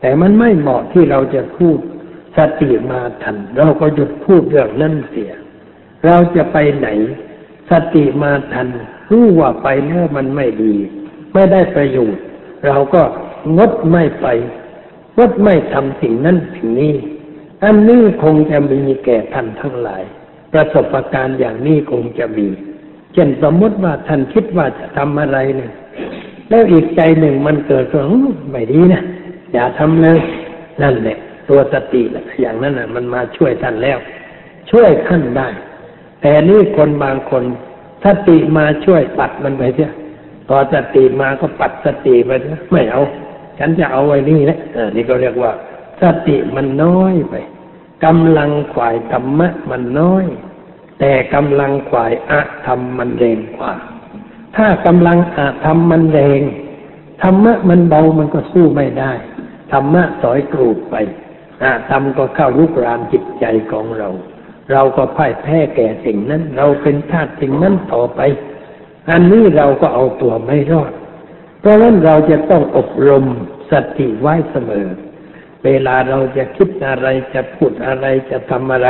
แต่มันไม่เหมาะที่เราจะพูด สติมาทัน เราก็หยุดพูดเรื่องนั่นเสีย เราจะไปไหน สติมาทันรู้ว่าไปแล้วมันไม่ดี ไม่ได้ประโยชน์ เราก็ งดไม่ไปงดไม่ทำสิ่งนั้นสิ่งนี้ อันนี้คงจะมีแก่ท่านทั้งหลาย ประสบการณ์อย่างนี้คงจะมี เช่นสมมติว่าท่านคิดว่าจะทำอะไรเนี่ยแล้วอีกใจหนึ่งมันเกิดว่าอื้อไม่ดีนะอย่าทำเลยนั่นแหละตัวสติแหละอย่างนั้นน่ะ มันมาช่วยท่านแล้ว ช่วยท่านได้ แต่นี่คนบางคนสติมาช่วยปัดมันไปเสียพอสติมาก็ปัดสติไปเสียไม่เอา ฉันจะเอาไว้นี่แหละเออนี่ก็เรียกว่า สติมันน้อยไปกำลังขวายธรรมะมันน้อย แต่กำลังขวายอะธรรมมันแรงกว่า ถ้ากำลังอะธรรมมันแรงธรรมะมันเบามันก็สู้ไม่ได้ธรรมะสอยกรูดไปอาธรรมก็เข้าลุกรานจิตใจของเรา เราก็พ่ายแพ้แก่สิ่งนั้น เราเป็นทาสสิ่งนั้นต่อไป อันนี้เราก็เอาตัวไม่รอด ราะฉะนั้นเราจะต้องอบรมสติไว้เสมอ เวลาเราจะคิดอะไรจะพูดอะไรจะทำอะไร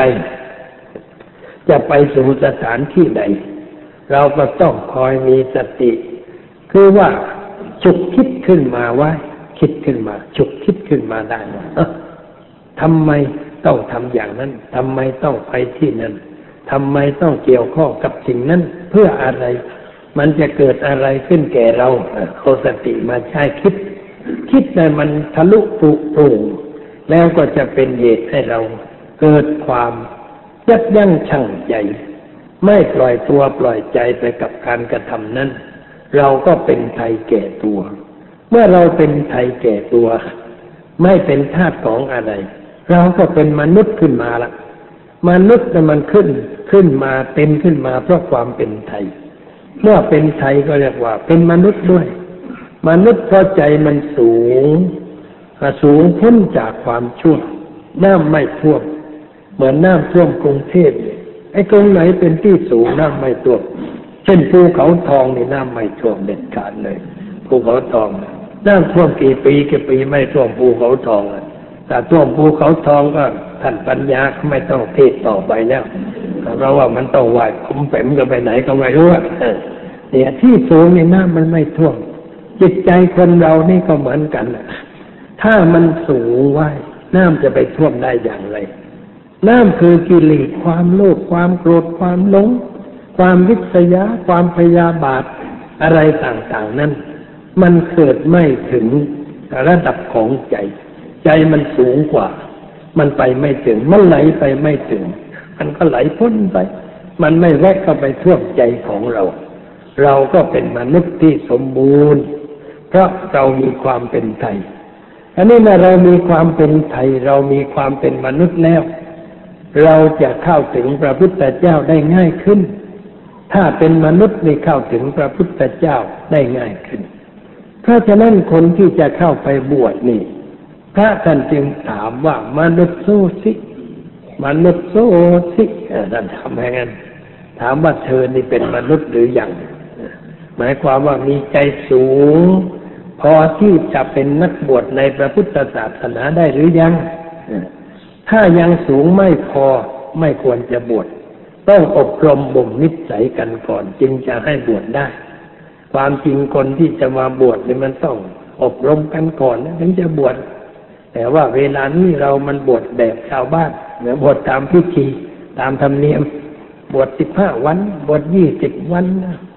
จะไปสู่สถานที่ใดเราก็ต้องคอยมีสติ คือว่าฉุกคิดขึ้นมาไว้คิดขึ้นมาฉุกคิดขึ้นมาได้ว่าทำไมต้องทำอย่างนั้นทำไมต้องไปที่นั้นทำไมต้องเกี่ยวข้องกับสิ่งนั้นเพื่ออะไร มันจะเกิดอะไรขึ้นแก่เราเอ่อเอาสติมาใช้คิด คิดในมันทะลุปุโปร่งแล้วก็จะเป็นเหตุให้เราเกิดความยับยั้งชั่งใจ ไม่ปล่อยตัวปล่อยใจไปกับการกระทำนั้น เราก็เป็นไทยแก่ตัว เมื่อเราเป็นไทยแก่ตัว ไม่เป็นทาสของอะไร เราก็เป็นมนุษย์ขึ้นมาละมนุษย์น่ะมันขึ้นขึ้นมาเป็นขึ้นมาเพราะความเป็นไทย เมื่อเป็นไทยก็เรียกว่า เป็นมนุษย์ด้วย มนุษย์เพราะใจมันสูงสูงพ้นจากความชั่ว น้ำไม่ท่วม เหมือนน้ำท่วมกรุงเทพเนี่ยไอ้ตรงไหนเป็นที่สูงน้ำไม่ท่วม เช่นภูเขาทองนี่น้ำไม่ท่วมเด็ดขาดเลยภูเขาทองน้ำท่วมกี่ปีกี่ปีไม่ท่วมภูเขาทองแต่ท่วมภูเขาทองก็ท่านปัญญาไม่ต้องเทศต่อไปแล้ว เพราะว่ามันต้องไหวคุ้มเป๋มกันไปไหนก็ไม่รู้อะเออเนี่ยที่สูงนี่น้ำมันไม่ท่วม จิตใจคนเรานี่ก็เหมือนกันน่ะถ้ามันสูงไว้น้ำจะไปท่วมได้อย่างไร น้ำคือกิเลสความโลภความโกรธความหลง ความวิษยา ความพยาบาทอะไรต่างๆ นั้น มันเกิดไม่ถึงระดับของใจ ใจมันสูงกว่า มันไปไม่ถึง มันไหลไปไม่ถึง มันก็ไหลพ้นไป มันไม่แวะเข้าไปท่วมใจของเรา เราก็เป็นมนุษย์ที่สมบูรณ์ เพราะเรามีความเป็นไทย อันนี้เมื่อเรามีความเป็นไทย เรามีความเป็นมนุษย์แล้ว เราจะเข้าถึงพระพุทธเจ้าได้ง่ายขึ้น ถ้าเป็นมนุษย์นี่เข้าถึงพระพุทธเจ้าได้ง่ายขึ้น เพราะฉะนั้นคนที่จะเข้าไปบวชนี่พระท่านจึงถามว่ามนุษย์โซสิ มนุษย์โซสิเอ่อท่านถามอย่างนั้น ถามว่าเธอนี่เป็นมนุษย์หรือยังหมายความว่ามีใจสูง พอที่จะเป็นนักบวชในพระพุทธศาสนาได้หรือยัง ถ้ายังสูงไม่พอไม่ควรจะบวชต้องอบรมบ่มนิสัยกันก่อน จึงจะให้บวชได้ ความจริงคนที่จะมาบวชเนี่ยมันต้องอบรมกันก่อนถึงจะบวชแต่ว่าเวลานี้เรามันบวชแบบชาวบ้าน หมือบวชตามพิธีตามธรรมเนียม บวชสิบห้าวัน บวชยี่สิบวัน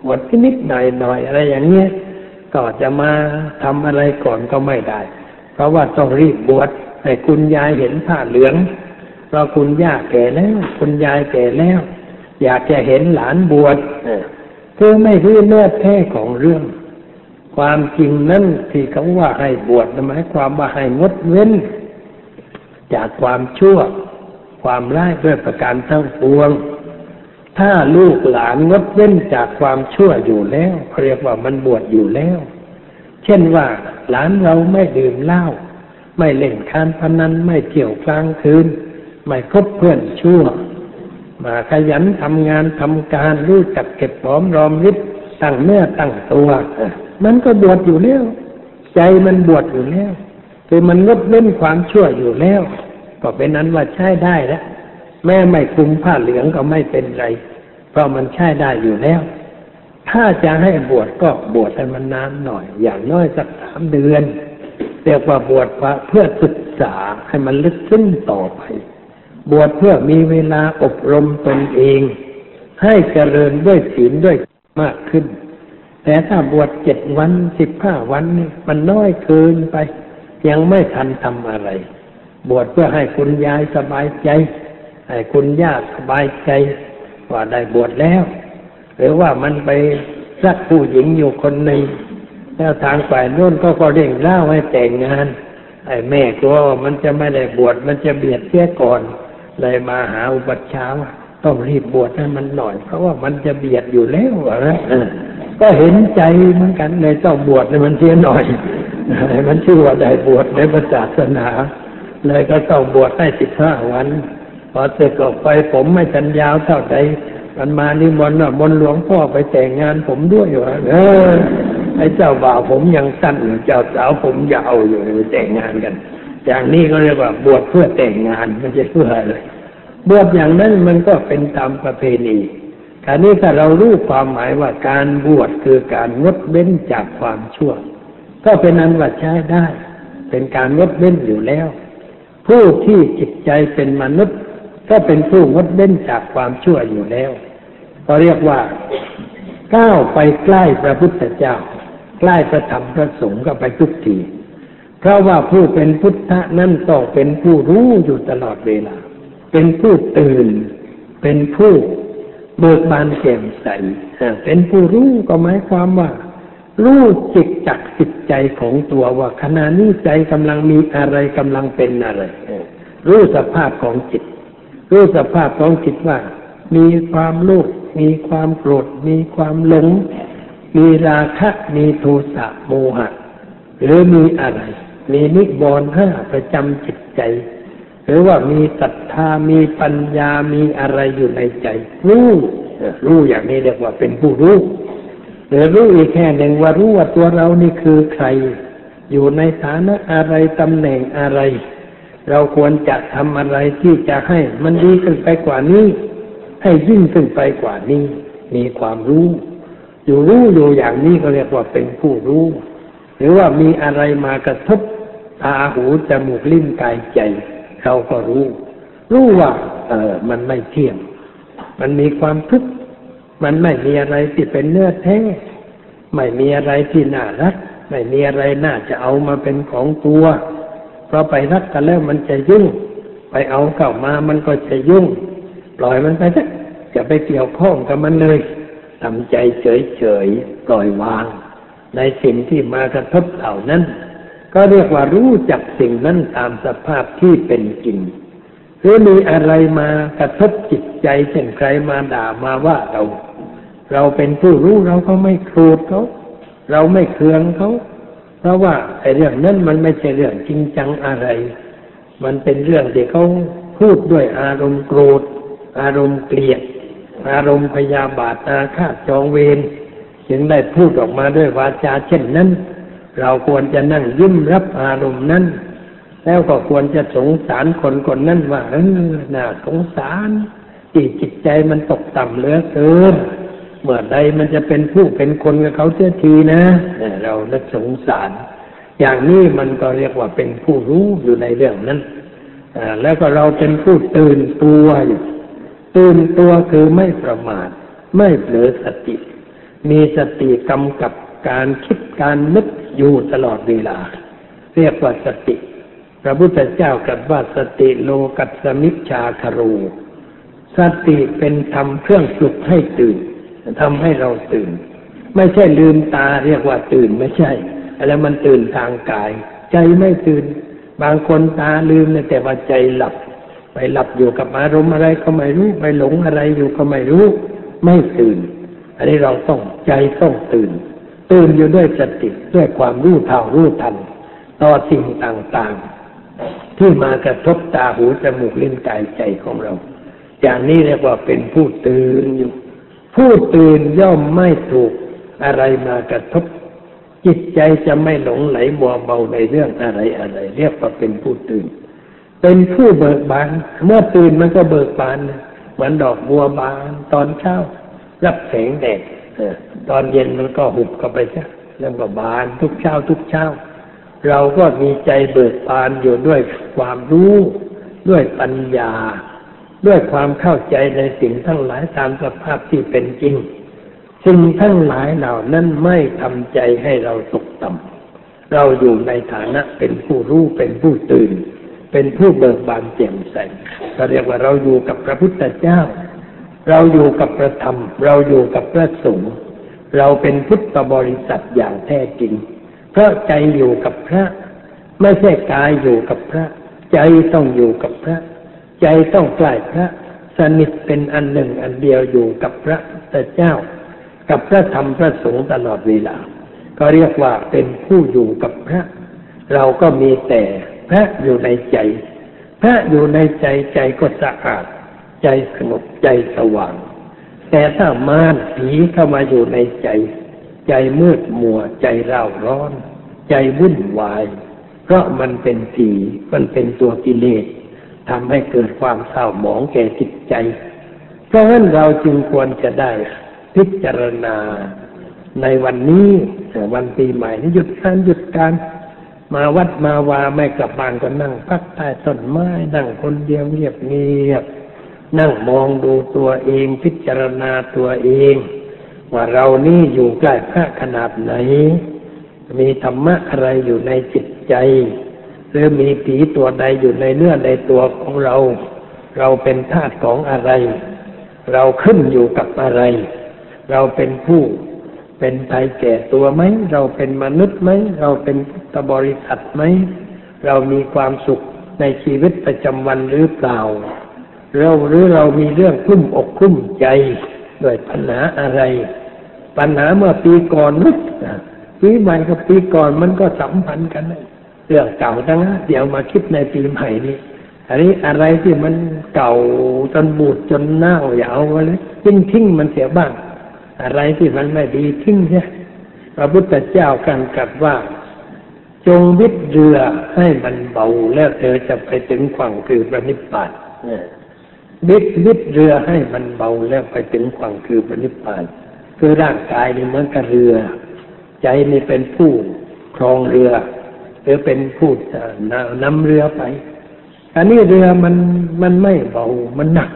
บวชนิดหน่อยหน่อยอะไรอย่างเงี้ยก็จะมาทำอะไรก่อนก็ไม่ได้ เพราะว่าต้องรีบบวชให้คุณยายเห็นผ้าเหลืองเพราะคุณย่าแก่แล้ว คุณยายแก่แล้ว อยากจะเห็นหลานบวชเออคือไม่รู้เนื้อแท้ของเรื่อง ความจริงนั่นที่เขาว่าให้บวชหมายความว่าให้งดเว้น จากความชั่ว ความร้ายด้วยประการทั้งปวง ถ้าลูกหลานงดเว้นจากความชั่วอยู่แล้วเรียกว่ามันบวชอยู่แล้ว เช่นว่าหลานเราไม่ดื่มเหล้าไม่เล่นการพนันไม่เที่ยวกลางคืน ไม่คบเพื่อนชั่ว มาขยันทำงานทำการรู้จักเก็บหอมรอมริบตั้งเนื้อตั้งตัวมันก็บวชอยู่แล้ว ใจมันบวชอยู่แล้วคือมันงดเว้นความชั่วอยู่แล้ว ก็เป็นนั้นว่าใช้ได้แล้วแม่ไม่คลุมผ้าเหลืองก็ไม่เป็นไร เพราะมันใช้ได้อยู่แล้ว ถ้าจะให้บวชก็บวชให้มันนานหน่อย อย่างน้อยสักสามเดือนเรียกว่าบวชเพื่อศึกษาให้มันลึกซึ้งต่อไป บวชเพื่อมีเวลาอบรมตนเอง ให้เจริญด้วยศีลด้วยมากขึ้น แต่ถ้าบวชเจ็ดวันสิบห้าวันมันน้อยเกินไป ยังไม่ทันทำอะไร บวชเพื่อให้คุณยายสบายใจ ให้คุณย่าสบายใจ ว่าได้บวชแล้ว หรือว่ามันไปรักผู้หญิงอยู่คนหนึ่งแล้วทางฝ่ายโน้นก็ก็เร่งเล่าให้แต่งงาน ไอ้แม่กลัวว่ามันจะไม่ได้บวชมันจะเบียดเสียก่อน เลยมาหาอุปัชฌาย์ต้องรีบบวชให้มันหน่อย เพราะว่ามันจะเบียดอยู่แล้วนะก็เห็นใจเหมือนกันเลยต้องบวชให้มันเสียหน่อยให้มันชื่อว่าได้บวชในพระศาสนา เลยก็ต้องบวชให้สิบห้าวัน พอเสร็จก็ไปผมไม่ทันยาวเท่าใดมันมานิมนต์ว่ามนหลวงพ่อไปแต่งงานผมด้วยวะเออไอ้เจ้าบ่าวผมยังสั้นอยู่เจ้าสาวผมยาวอยู่แต่งงานกัน อย่างนี้ก็เรียกว่าบวชเพื่อแต่งงานไม่ใช่เพื่ออะไรบวชอย่างนั้นมันก็เป็นตามประเพณีคราวนี้ถ้าเรารู้ความหมายว่าการบวชคือการงดเว้นจากความชั่ว ก็เป็นอันว่าใช้ได้ เป็นการงดเว้นอยู่แล้ว ผู้ที่จิตใจเป็นมนุษย์ ก็เป็นผู้งดเว้นจากความชั่วอยู่แล้วก็เรียกว่าก้าวไปใกล้พระพุทธเจ้า ใกล้พระธรรมพระสงฆ์ก็ไปทุกทีเพราะว่าผู้เป็นพุทธะนั่นต้องเป็นผู้รู้อยู่ตลอดเวลา เป็นผู้ตื่น เป็นผู้เบิกบานแจ่มใส เป็นผู้รู้ก็หมายความว่า รู้จิตจักจิตใจของตัวว่าขณะนี้ใจกำลังมีอะไรกำลังเป็นอะไรรู้สภาพของจิต รู้สภาพของจิตว่า มีความโลภมีความโกรธ มีความหลง มีราคะมีโทสะโมหะ หรือมีอะไร มีนิวรณ์ห้าประจำจิตใจ หรือว่ามีศรัทธามีปัญญามีอะไรอยู่ในใจ รู้รู้อย่างนี้เรียกว่าเป็นผู้รู้ หรือรู้อีกแค่หนึ่งว่ารู้ว่าตัวเรานี่คือใคร อยู่ในฐานะอะไรตำแหน่งอะไร เราควรจะทำอะไรที่จะให้มันดีขึ้นไปกว่านี้ ให้ยิ่งขึ้นไปกว่านี้ มีความรู้ อยู่รู้อยู่อย่างนี้ก็เรียกว่าเป็นผู้รู้ หรือว่ามีอะไรมากระทบตาหูจมูกลิ้นกายใจ เราก็รู้ รู้ว่า เออมันไม่เที่ยง มันมีความทุกข์ มันไม่มีอะไรที่เป็นเนื้อแท้ไม่มีอะไรที่น่ารัก ไม่มีอะไรน่าจะเอามาเป็นของตัว เพราะไปรักกันแล้วมันจะยุ่ง ไปเอาเข้ามามันก็จะยุ่ง ปล่อยมันไปซะจะไปเกี่ยวข้องกับมันเลยทำใจเฉยๆปล่อยวาง ในสิ่งที่มากระทบเหล่านั้น ก็เรียกว่ารู้จักสิ่งนั้นตามสภาพที่เป็นจริงหรือมีอะไรมากระทบจิตใจเช่นใครมาด่ามาว่าเรา เราเป็นผู้รู้เราก็ไม่โกรธเขาเราไม่เคืองเขาเพราะว่าไอ้เรื่องนั้นมันไม่ใช่เรื่องจริงจังอะไร มันเป็นเรื่องที่เขาพูดด้วยอารมณ์โกรธ อารมณ์เกลียด อารมณ์พยาบาทอาฆาตจองเวรจึงได้พูดออกมาด้วยวาจาเช่นนั้น เราควรจะนั่งยิ้มรับอารมณ์นั้น แล้วก็ควรจะสงสารคนคนนั้นว่าเออน่าสงสารที่จิตใจมันตกต่ำเหลือเกิน เมื่อใดมันจะเป็นผู้เป็นคนกับเขาเสียทีนะเรานึกสงสาร อย่างนี้มันก็เรียกว่าเป็นผู้รู้อยู่ในเรื่องนั้นแล้วก็เราเป็นผู้ตื่นตัวอยู่ตื่นตัวคือไม่ประมาท ไม่เผลอสติ มีสติกำกับการคิดการนึกอยู่ตลอดเวลา เรียกว่าสติ พระพุทธเจ้ากลับว่าสติโลกัสมิชาคารู สติเป็นธรรมเครื่องปลุกให้ตื่น ทำให้เราตื่น ไม่ใช่ลืมตาเรียกว่าตื่นไม่ใช่ แล้วมันตื่นทางกาย ใจไม่ตื่น บางคนตาลืมแต่ว่าใจหลับ ไปหลับอยู่กับอารมณ์อะไรก็ไม่รู้ ไปหลงอะไรอยู่ก็ไม่รู้ ไม่ตื่น อันนี้เราต้องใจต้องตื่น ตื่นอยู่ด้วยสติด้วยความรู้เท่ารู้ทัน ต่อสิ่งต่างๆ ที่มากระทบตาหูจมูกลิ้นกายใจของเรา อย่างนี้เรียกว่าเป็นผู้ตื่นอยู่ ผู้ตื่นย่อมไม่ถูกอะไรมากระทบ จิตใจจะไม่หลงไหลมัวเบาในเรื่องอะไรอะไร เรียกว่าเป็นผู้ตื่น เป็นผู้เบิกบาน เมื่อตื่นมันก็เบิกบาน เหมือนดอกบัวบาน ตอนเช้า รับแสงแดดตอนเย็นมันก็หุบเข้าไปจ้ะแล้วก็บานทุกเช้าทุกเช้า เราก็มีใจเบิกบานอยู่ด้วยความรู้ด้วยปัญญา ด้วยความเข้าใจในสิ่งทั้งหลายตามสภาพที่เป็นจริง สิ่งทั้งหลายเหล่านั้นไม่ทำใจให้เราตกต่ำเราอยู่ในฐานะเป็นผู้รู้เป็นผู้ตื่น เป็นผู้เบิกบานแจ่มใสเราเรียกว่าเราอยู่กับพระพุทธเจ้า เราอยู่กับพระธรรม เราอยู่กับพระสงฆ์เราเป็นพุทธบริษัทอย่างแท้จริง เพราะใจอยู่กับพระ ไม่ใช่กายอยู่กับพระ ใจต้องอยู่กับพระ ใจต้องใกล้พระ สนิทเป็นอันหนึ่งอันเดียวอยู่กับพระแต่เจ้า กับพระธรรมพระสงฆ์ตลอดเวลา ก็เรียกว่าเป็นผู้อยู่กับพระ เราก็มีแต่พระอยู่ในใจ พระอยู่ในใจใจก็สะอาด ใจสงบใจสว่าง แต่ถ้ามารผีเข้ามาอยู่ในใจ ใจใจมืดมัวใจเร่าร้อน ใจวุ่นวาย เพราะมันเป็นผีมันเป็นตัวกิเลส ทำให้เกิดความเศร้าหมองแก่จิตใจ เพราะฉะนั้นเราจึงควรจะได้พิจารณาในวันนี้วันปีใหม่นี้หยุดการหยุดการมาวัดมาวาไม่กลับบ้านก็นั่งพักใต้ต้นไม้นั่งคนเดียวเงียบเงียบนั่งมองดูตัวเองพิจารณาตัวเอง ว่าเรานี่อยู่ใกล้พระขนาดไหน มีธรรมะอะไรอยู่ในจิตใจ หรือมีผีตัวใดอยู่ในเนื้อในตัวของเรา เราเป็นธาตุของอะไร เราขึ้นอยู่กับอะไร เราเป็นผู้เป็นไทยแก่ตัวไหม เราเป็นมนุษย์ไหม เราเป็นพุทธบริษัทไหม เรามีความสุขในชีวิตประจำวันหรือเปล่า เราหรือเรามีเรื่องคุ้มอกคุ้มใจด้วยปัญหาอะไร ปัญหาเมื่อปีก่อนนุปีใหม่กับปีก่อนมันก็สัมพันธ์กันเเรื่องเก่าทั้งนั้นเดี๋ยวมาคิดในปีใหม่นี้อันนี้อะไรที่มันเก่าจนบูดจนเน่าอย่าเอาไว้เลยทิ้งทิ้งมันเสียบ้าง อะไรที่มันไม่ดีทิ้งใช่พระพุทธเจ้ากันกับว่า จงวิทเรือให้มันเบาแล้วเธอจะไปถึงฝั่งคือพระนิพพานวิทวิทเรือให้มันเบาแล้วไปถึงฝั่งคือพระนิพพาน คือร่างกายนี่เหมือนกับเรือ ใจนี่เป็นผู้ครองเรือ หรือเป็นผู้นำเรือไป อันนี้เรือมันมันไม่เบา มันหนัก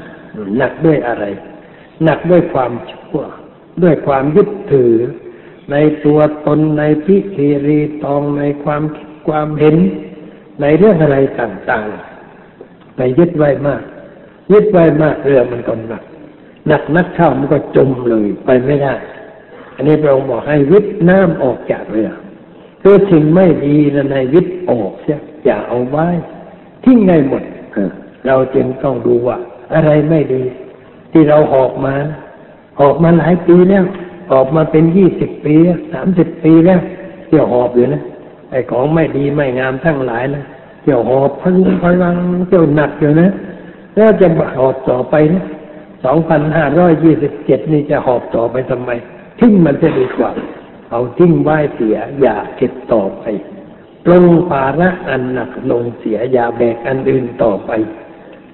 หนักด้วยอะไร หนักด้วยความชั่ว ด้วยความยึดถือ ในตัวตนในพิธีรีตองในความความเห็น ในเรื่องอะไรต่างๆ ไปยึดไว้มาก ยึดไว้มากเรือมันก็หนัก หนักนักเข้ามันก็จมเลยไปไม่ได้ อันนี้พระองค์บอกให้วิทน้ำออกจากเรือ คือสิ่งไม่ดีในวิทออกเสียอย่าเอาไว้ทิ้งไงหมดเราจึงต้องดูว่า อะไรไม่ดี ที่เราหอกมาออกมาหลายปีแล้วออกมาเป็นยี่สิบปีสามสิบปีแล้วเที่ยวหอบอยู่นะไอ้ของไม่ดีไม่งามทั้งหลายนะเที่ยวหอบพังพลังเที่ยวหนักอยู่นะแล้วจะหอบต่อไปนะสองพันห้าร้อยยี่สิบเจ็ดนี่จะหอบต่อไปทำไมทิ้งมันจะดีกว่า เอาทิ้งไว้เสียอย่าเก็บต่อไปปรงภาระอันหนักลงเสียอย่าแบกอันอื่นต่อไป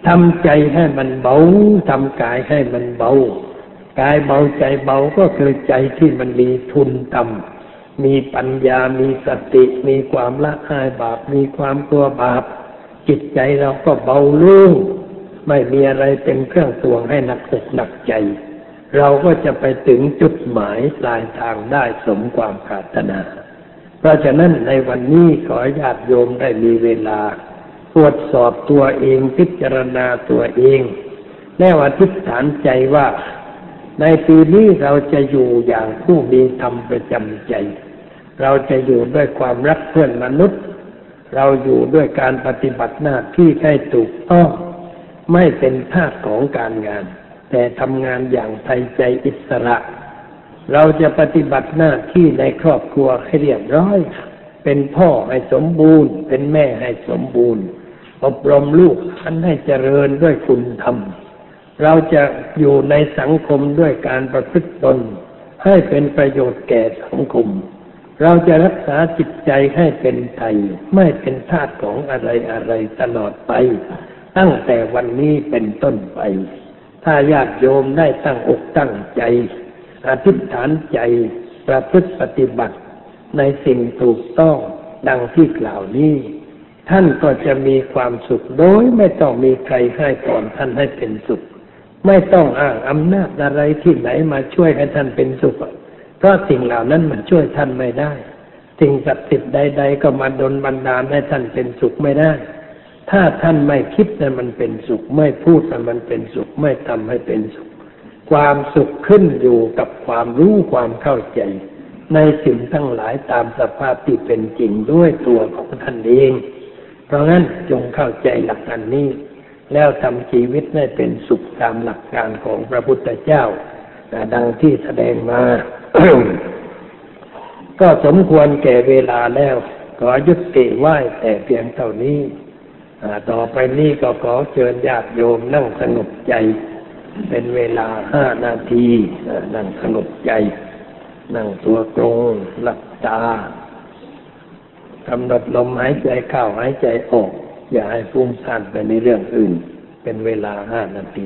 ทำใจให้มันเบาทำกายให้มันเบากายเบาใจเบาก็คือใจที่มันมีทุนต่ำมีปัญญามีสติ มีความละอายบาป มีความกลัวบาป จิตใจเราก็เบาลุ่งไม่มีอะไรเป็นเครื่องตวงให้หนักอกหนักใจ เราก็จะไปถึงจุดหมายปลายทางได้สมความปรารถนา เพราะฉะนั้นในวันนี้ขอญาติโยมได้มีเวลาตรวจสอบตัวเองพิจารณาตัวเองแล้วอธิษฐานใจว่า ในปีนี้เราจะอยู่อย่างผู้มีธรรมประจำใจ เราจะอยู่ด้วยความรักเพื่อนมนุษย์ เราอยู่ด้วยการปฏิบัติหน้าที่ให้ถูกต้องไม่เป็นทาสของการงาน แต่ทำงานอย่างไทยใจอิสระ เราจะปฏิบัติหน้าที่ในครอบครัวให้เรียบร้อย เป็นพ่อให้สมบูรณ์ เป็นแม่ให้สมบูรณ์ อบรมลูกท่านให้เจริญด้วยคุณธรรม เราจะอยู่ในสังคมด้วยการประพฤติตน ให้เป็นประโยชน์แก่สังคม เราจะรักษาจิตใจให้เป็นไทย ไม่เป็นทาสของอะไรอะไรตลอดไป ตั้งแต่วันนี้เป็นต้นไป ถ้าญาติโยมได้ตั้งอกตั้งใจ อธิษฐานใจประพฤติปฏิบัติ ในสิ่งถูกต้องดังที่กล่าวนี้ ท่านก็จะมีความสุขโดยไม่ต้องมีใครให้ก่อนท่านให้เป็นสุข ไม่ต้องอ้างอำนาจอะไรที่ไหนมาช่วยให้ท่านเป็นสุขเพราะสิ่งเหล่านั้นมันช่วยท่านไม่ได้ สิ่งศักดิ์สิทธิ์ใด ๆ ก็มาดนบันดาลให้ท่านเป็นสุขไม่ได้ ถ้าท่านไม่คิดให้มันเป็นสุข ไม่พูดให้มันเป็นสุข ไม่ทำให้เป็นสุข ความสุขขึ้นอยู่กับความรู้ความเข้าใจ ในสิ่งทั้งหลายตามสภาพที่เป็นจริงด้วยตัวของท่านเอง เพราะงั้นจงเข้าใจหลักอันนี้ แล้วทำชีวิตให้เป็นสุขตามหลักการของพระพุทธเจ้าดังที่แสดงมา ก็สมควรแก่เวลาแล้ว ขอยุติไหว้แต่เพียงเท่านี้ ต่อไปนี้ก็ขอเชิญญาติโยมนั่งสงบใจ เป็นเวลาห้านาทีนั่งสงบใจ นั่งตัวตรงหลับตากำหนดลมหายใจเข้าหายใจออก อย่าให้ฟุ้งซ่านไปในเรื่องอื่น เป็นเวลาห้านาที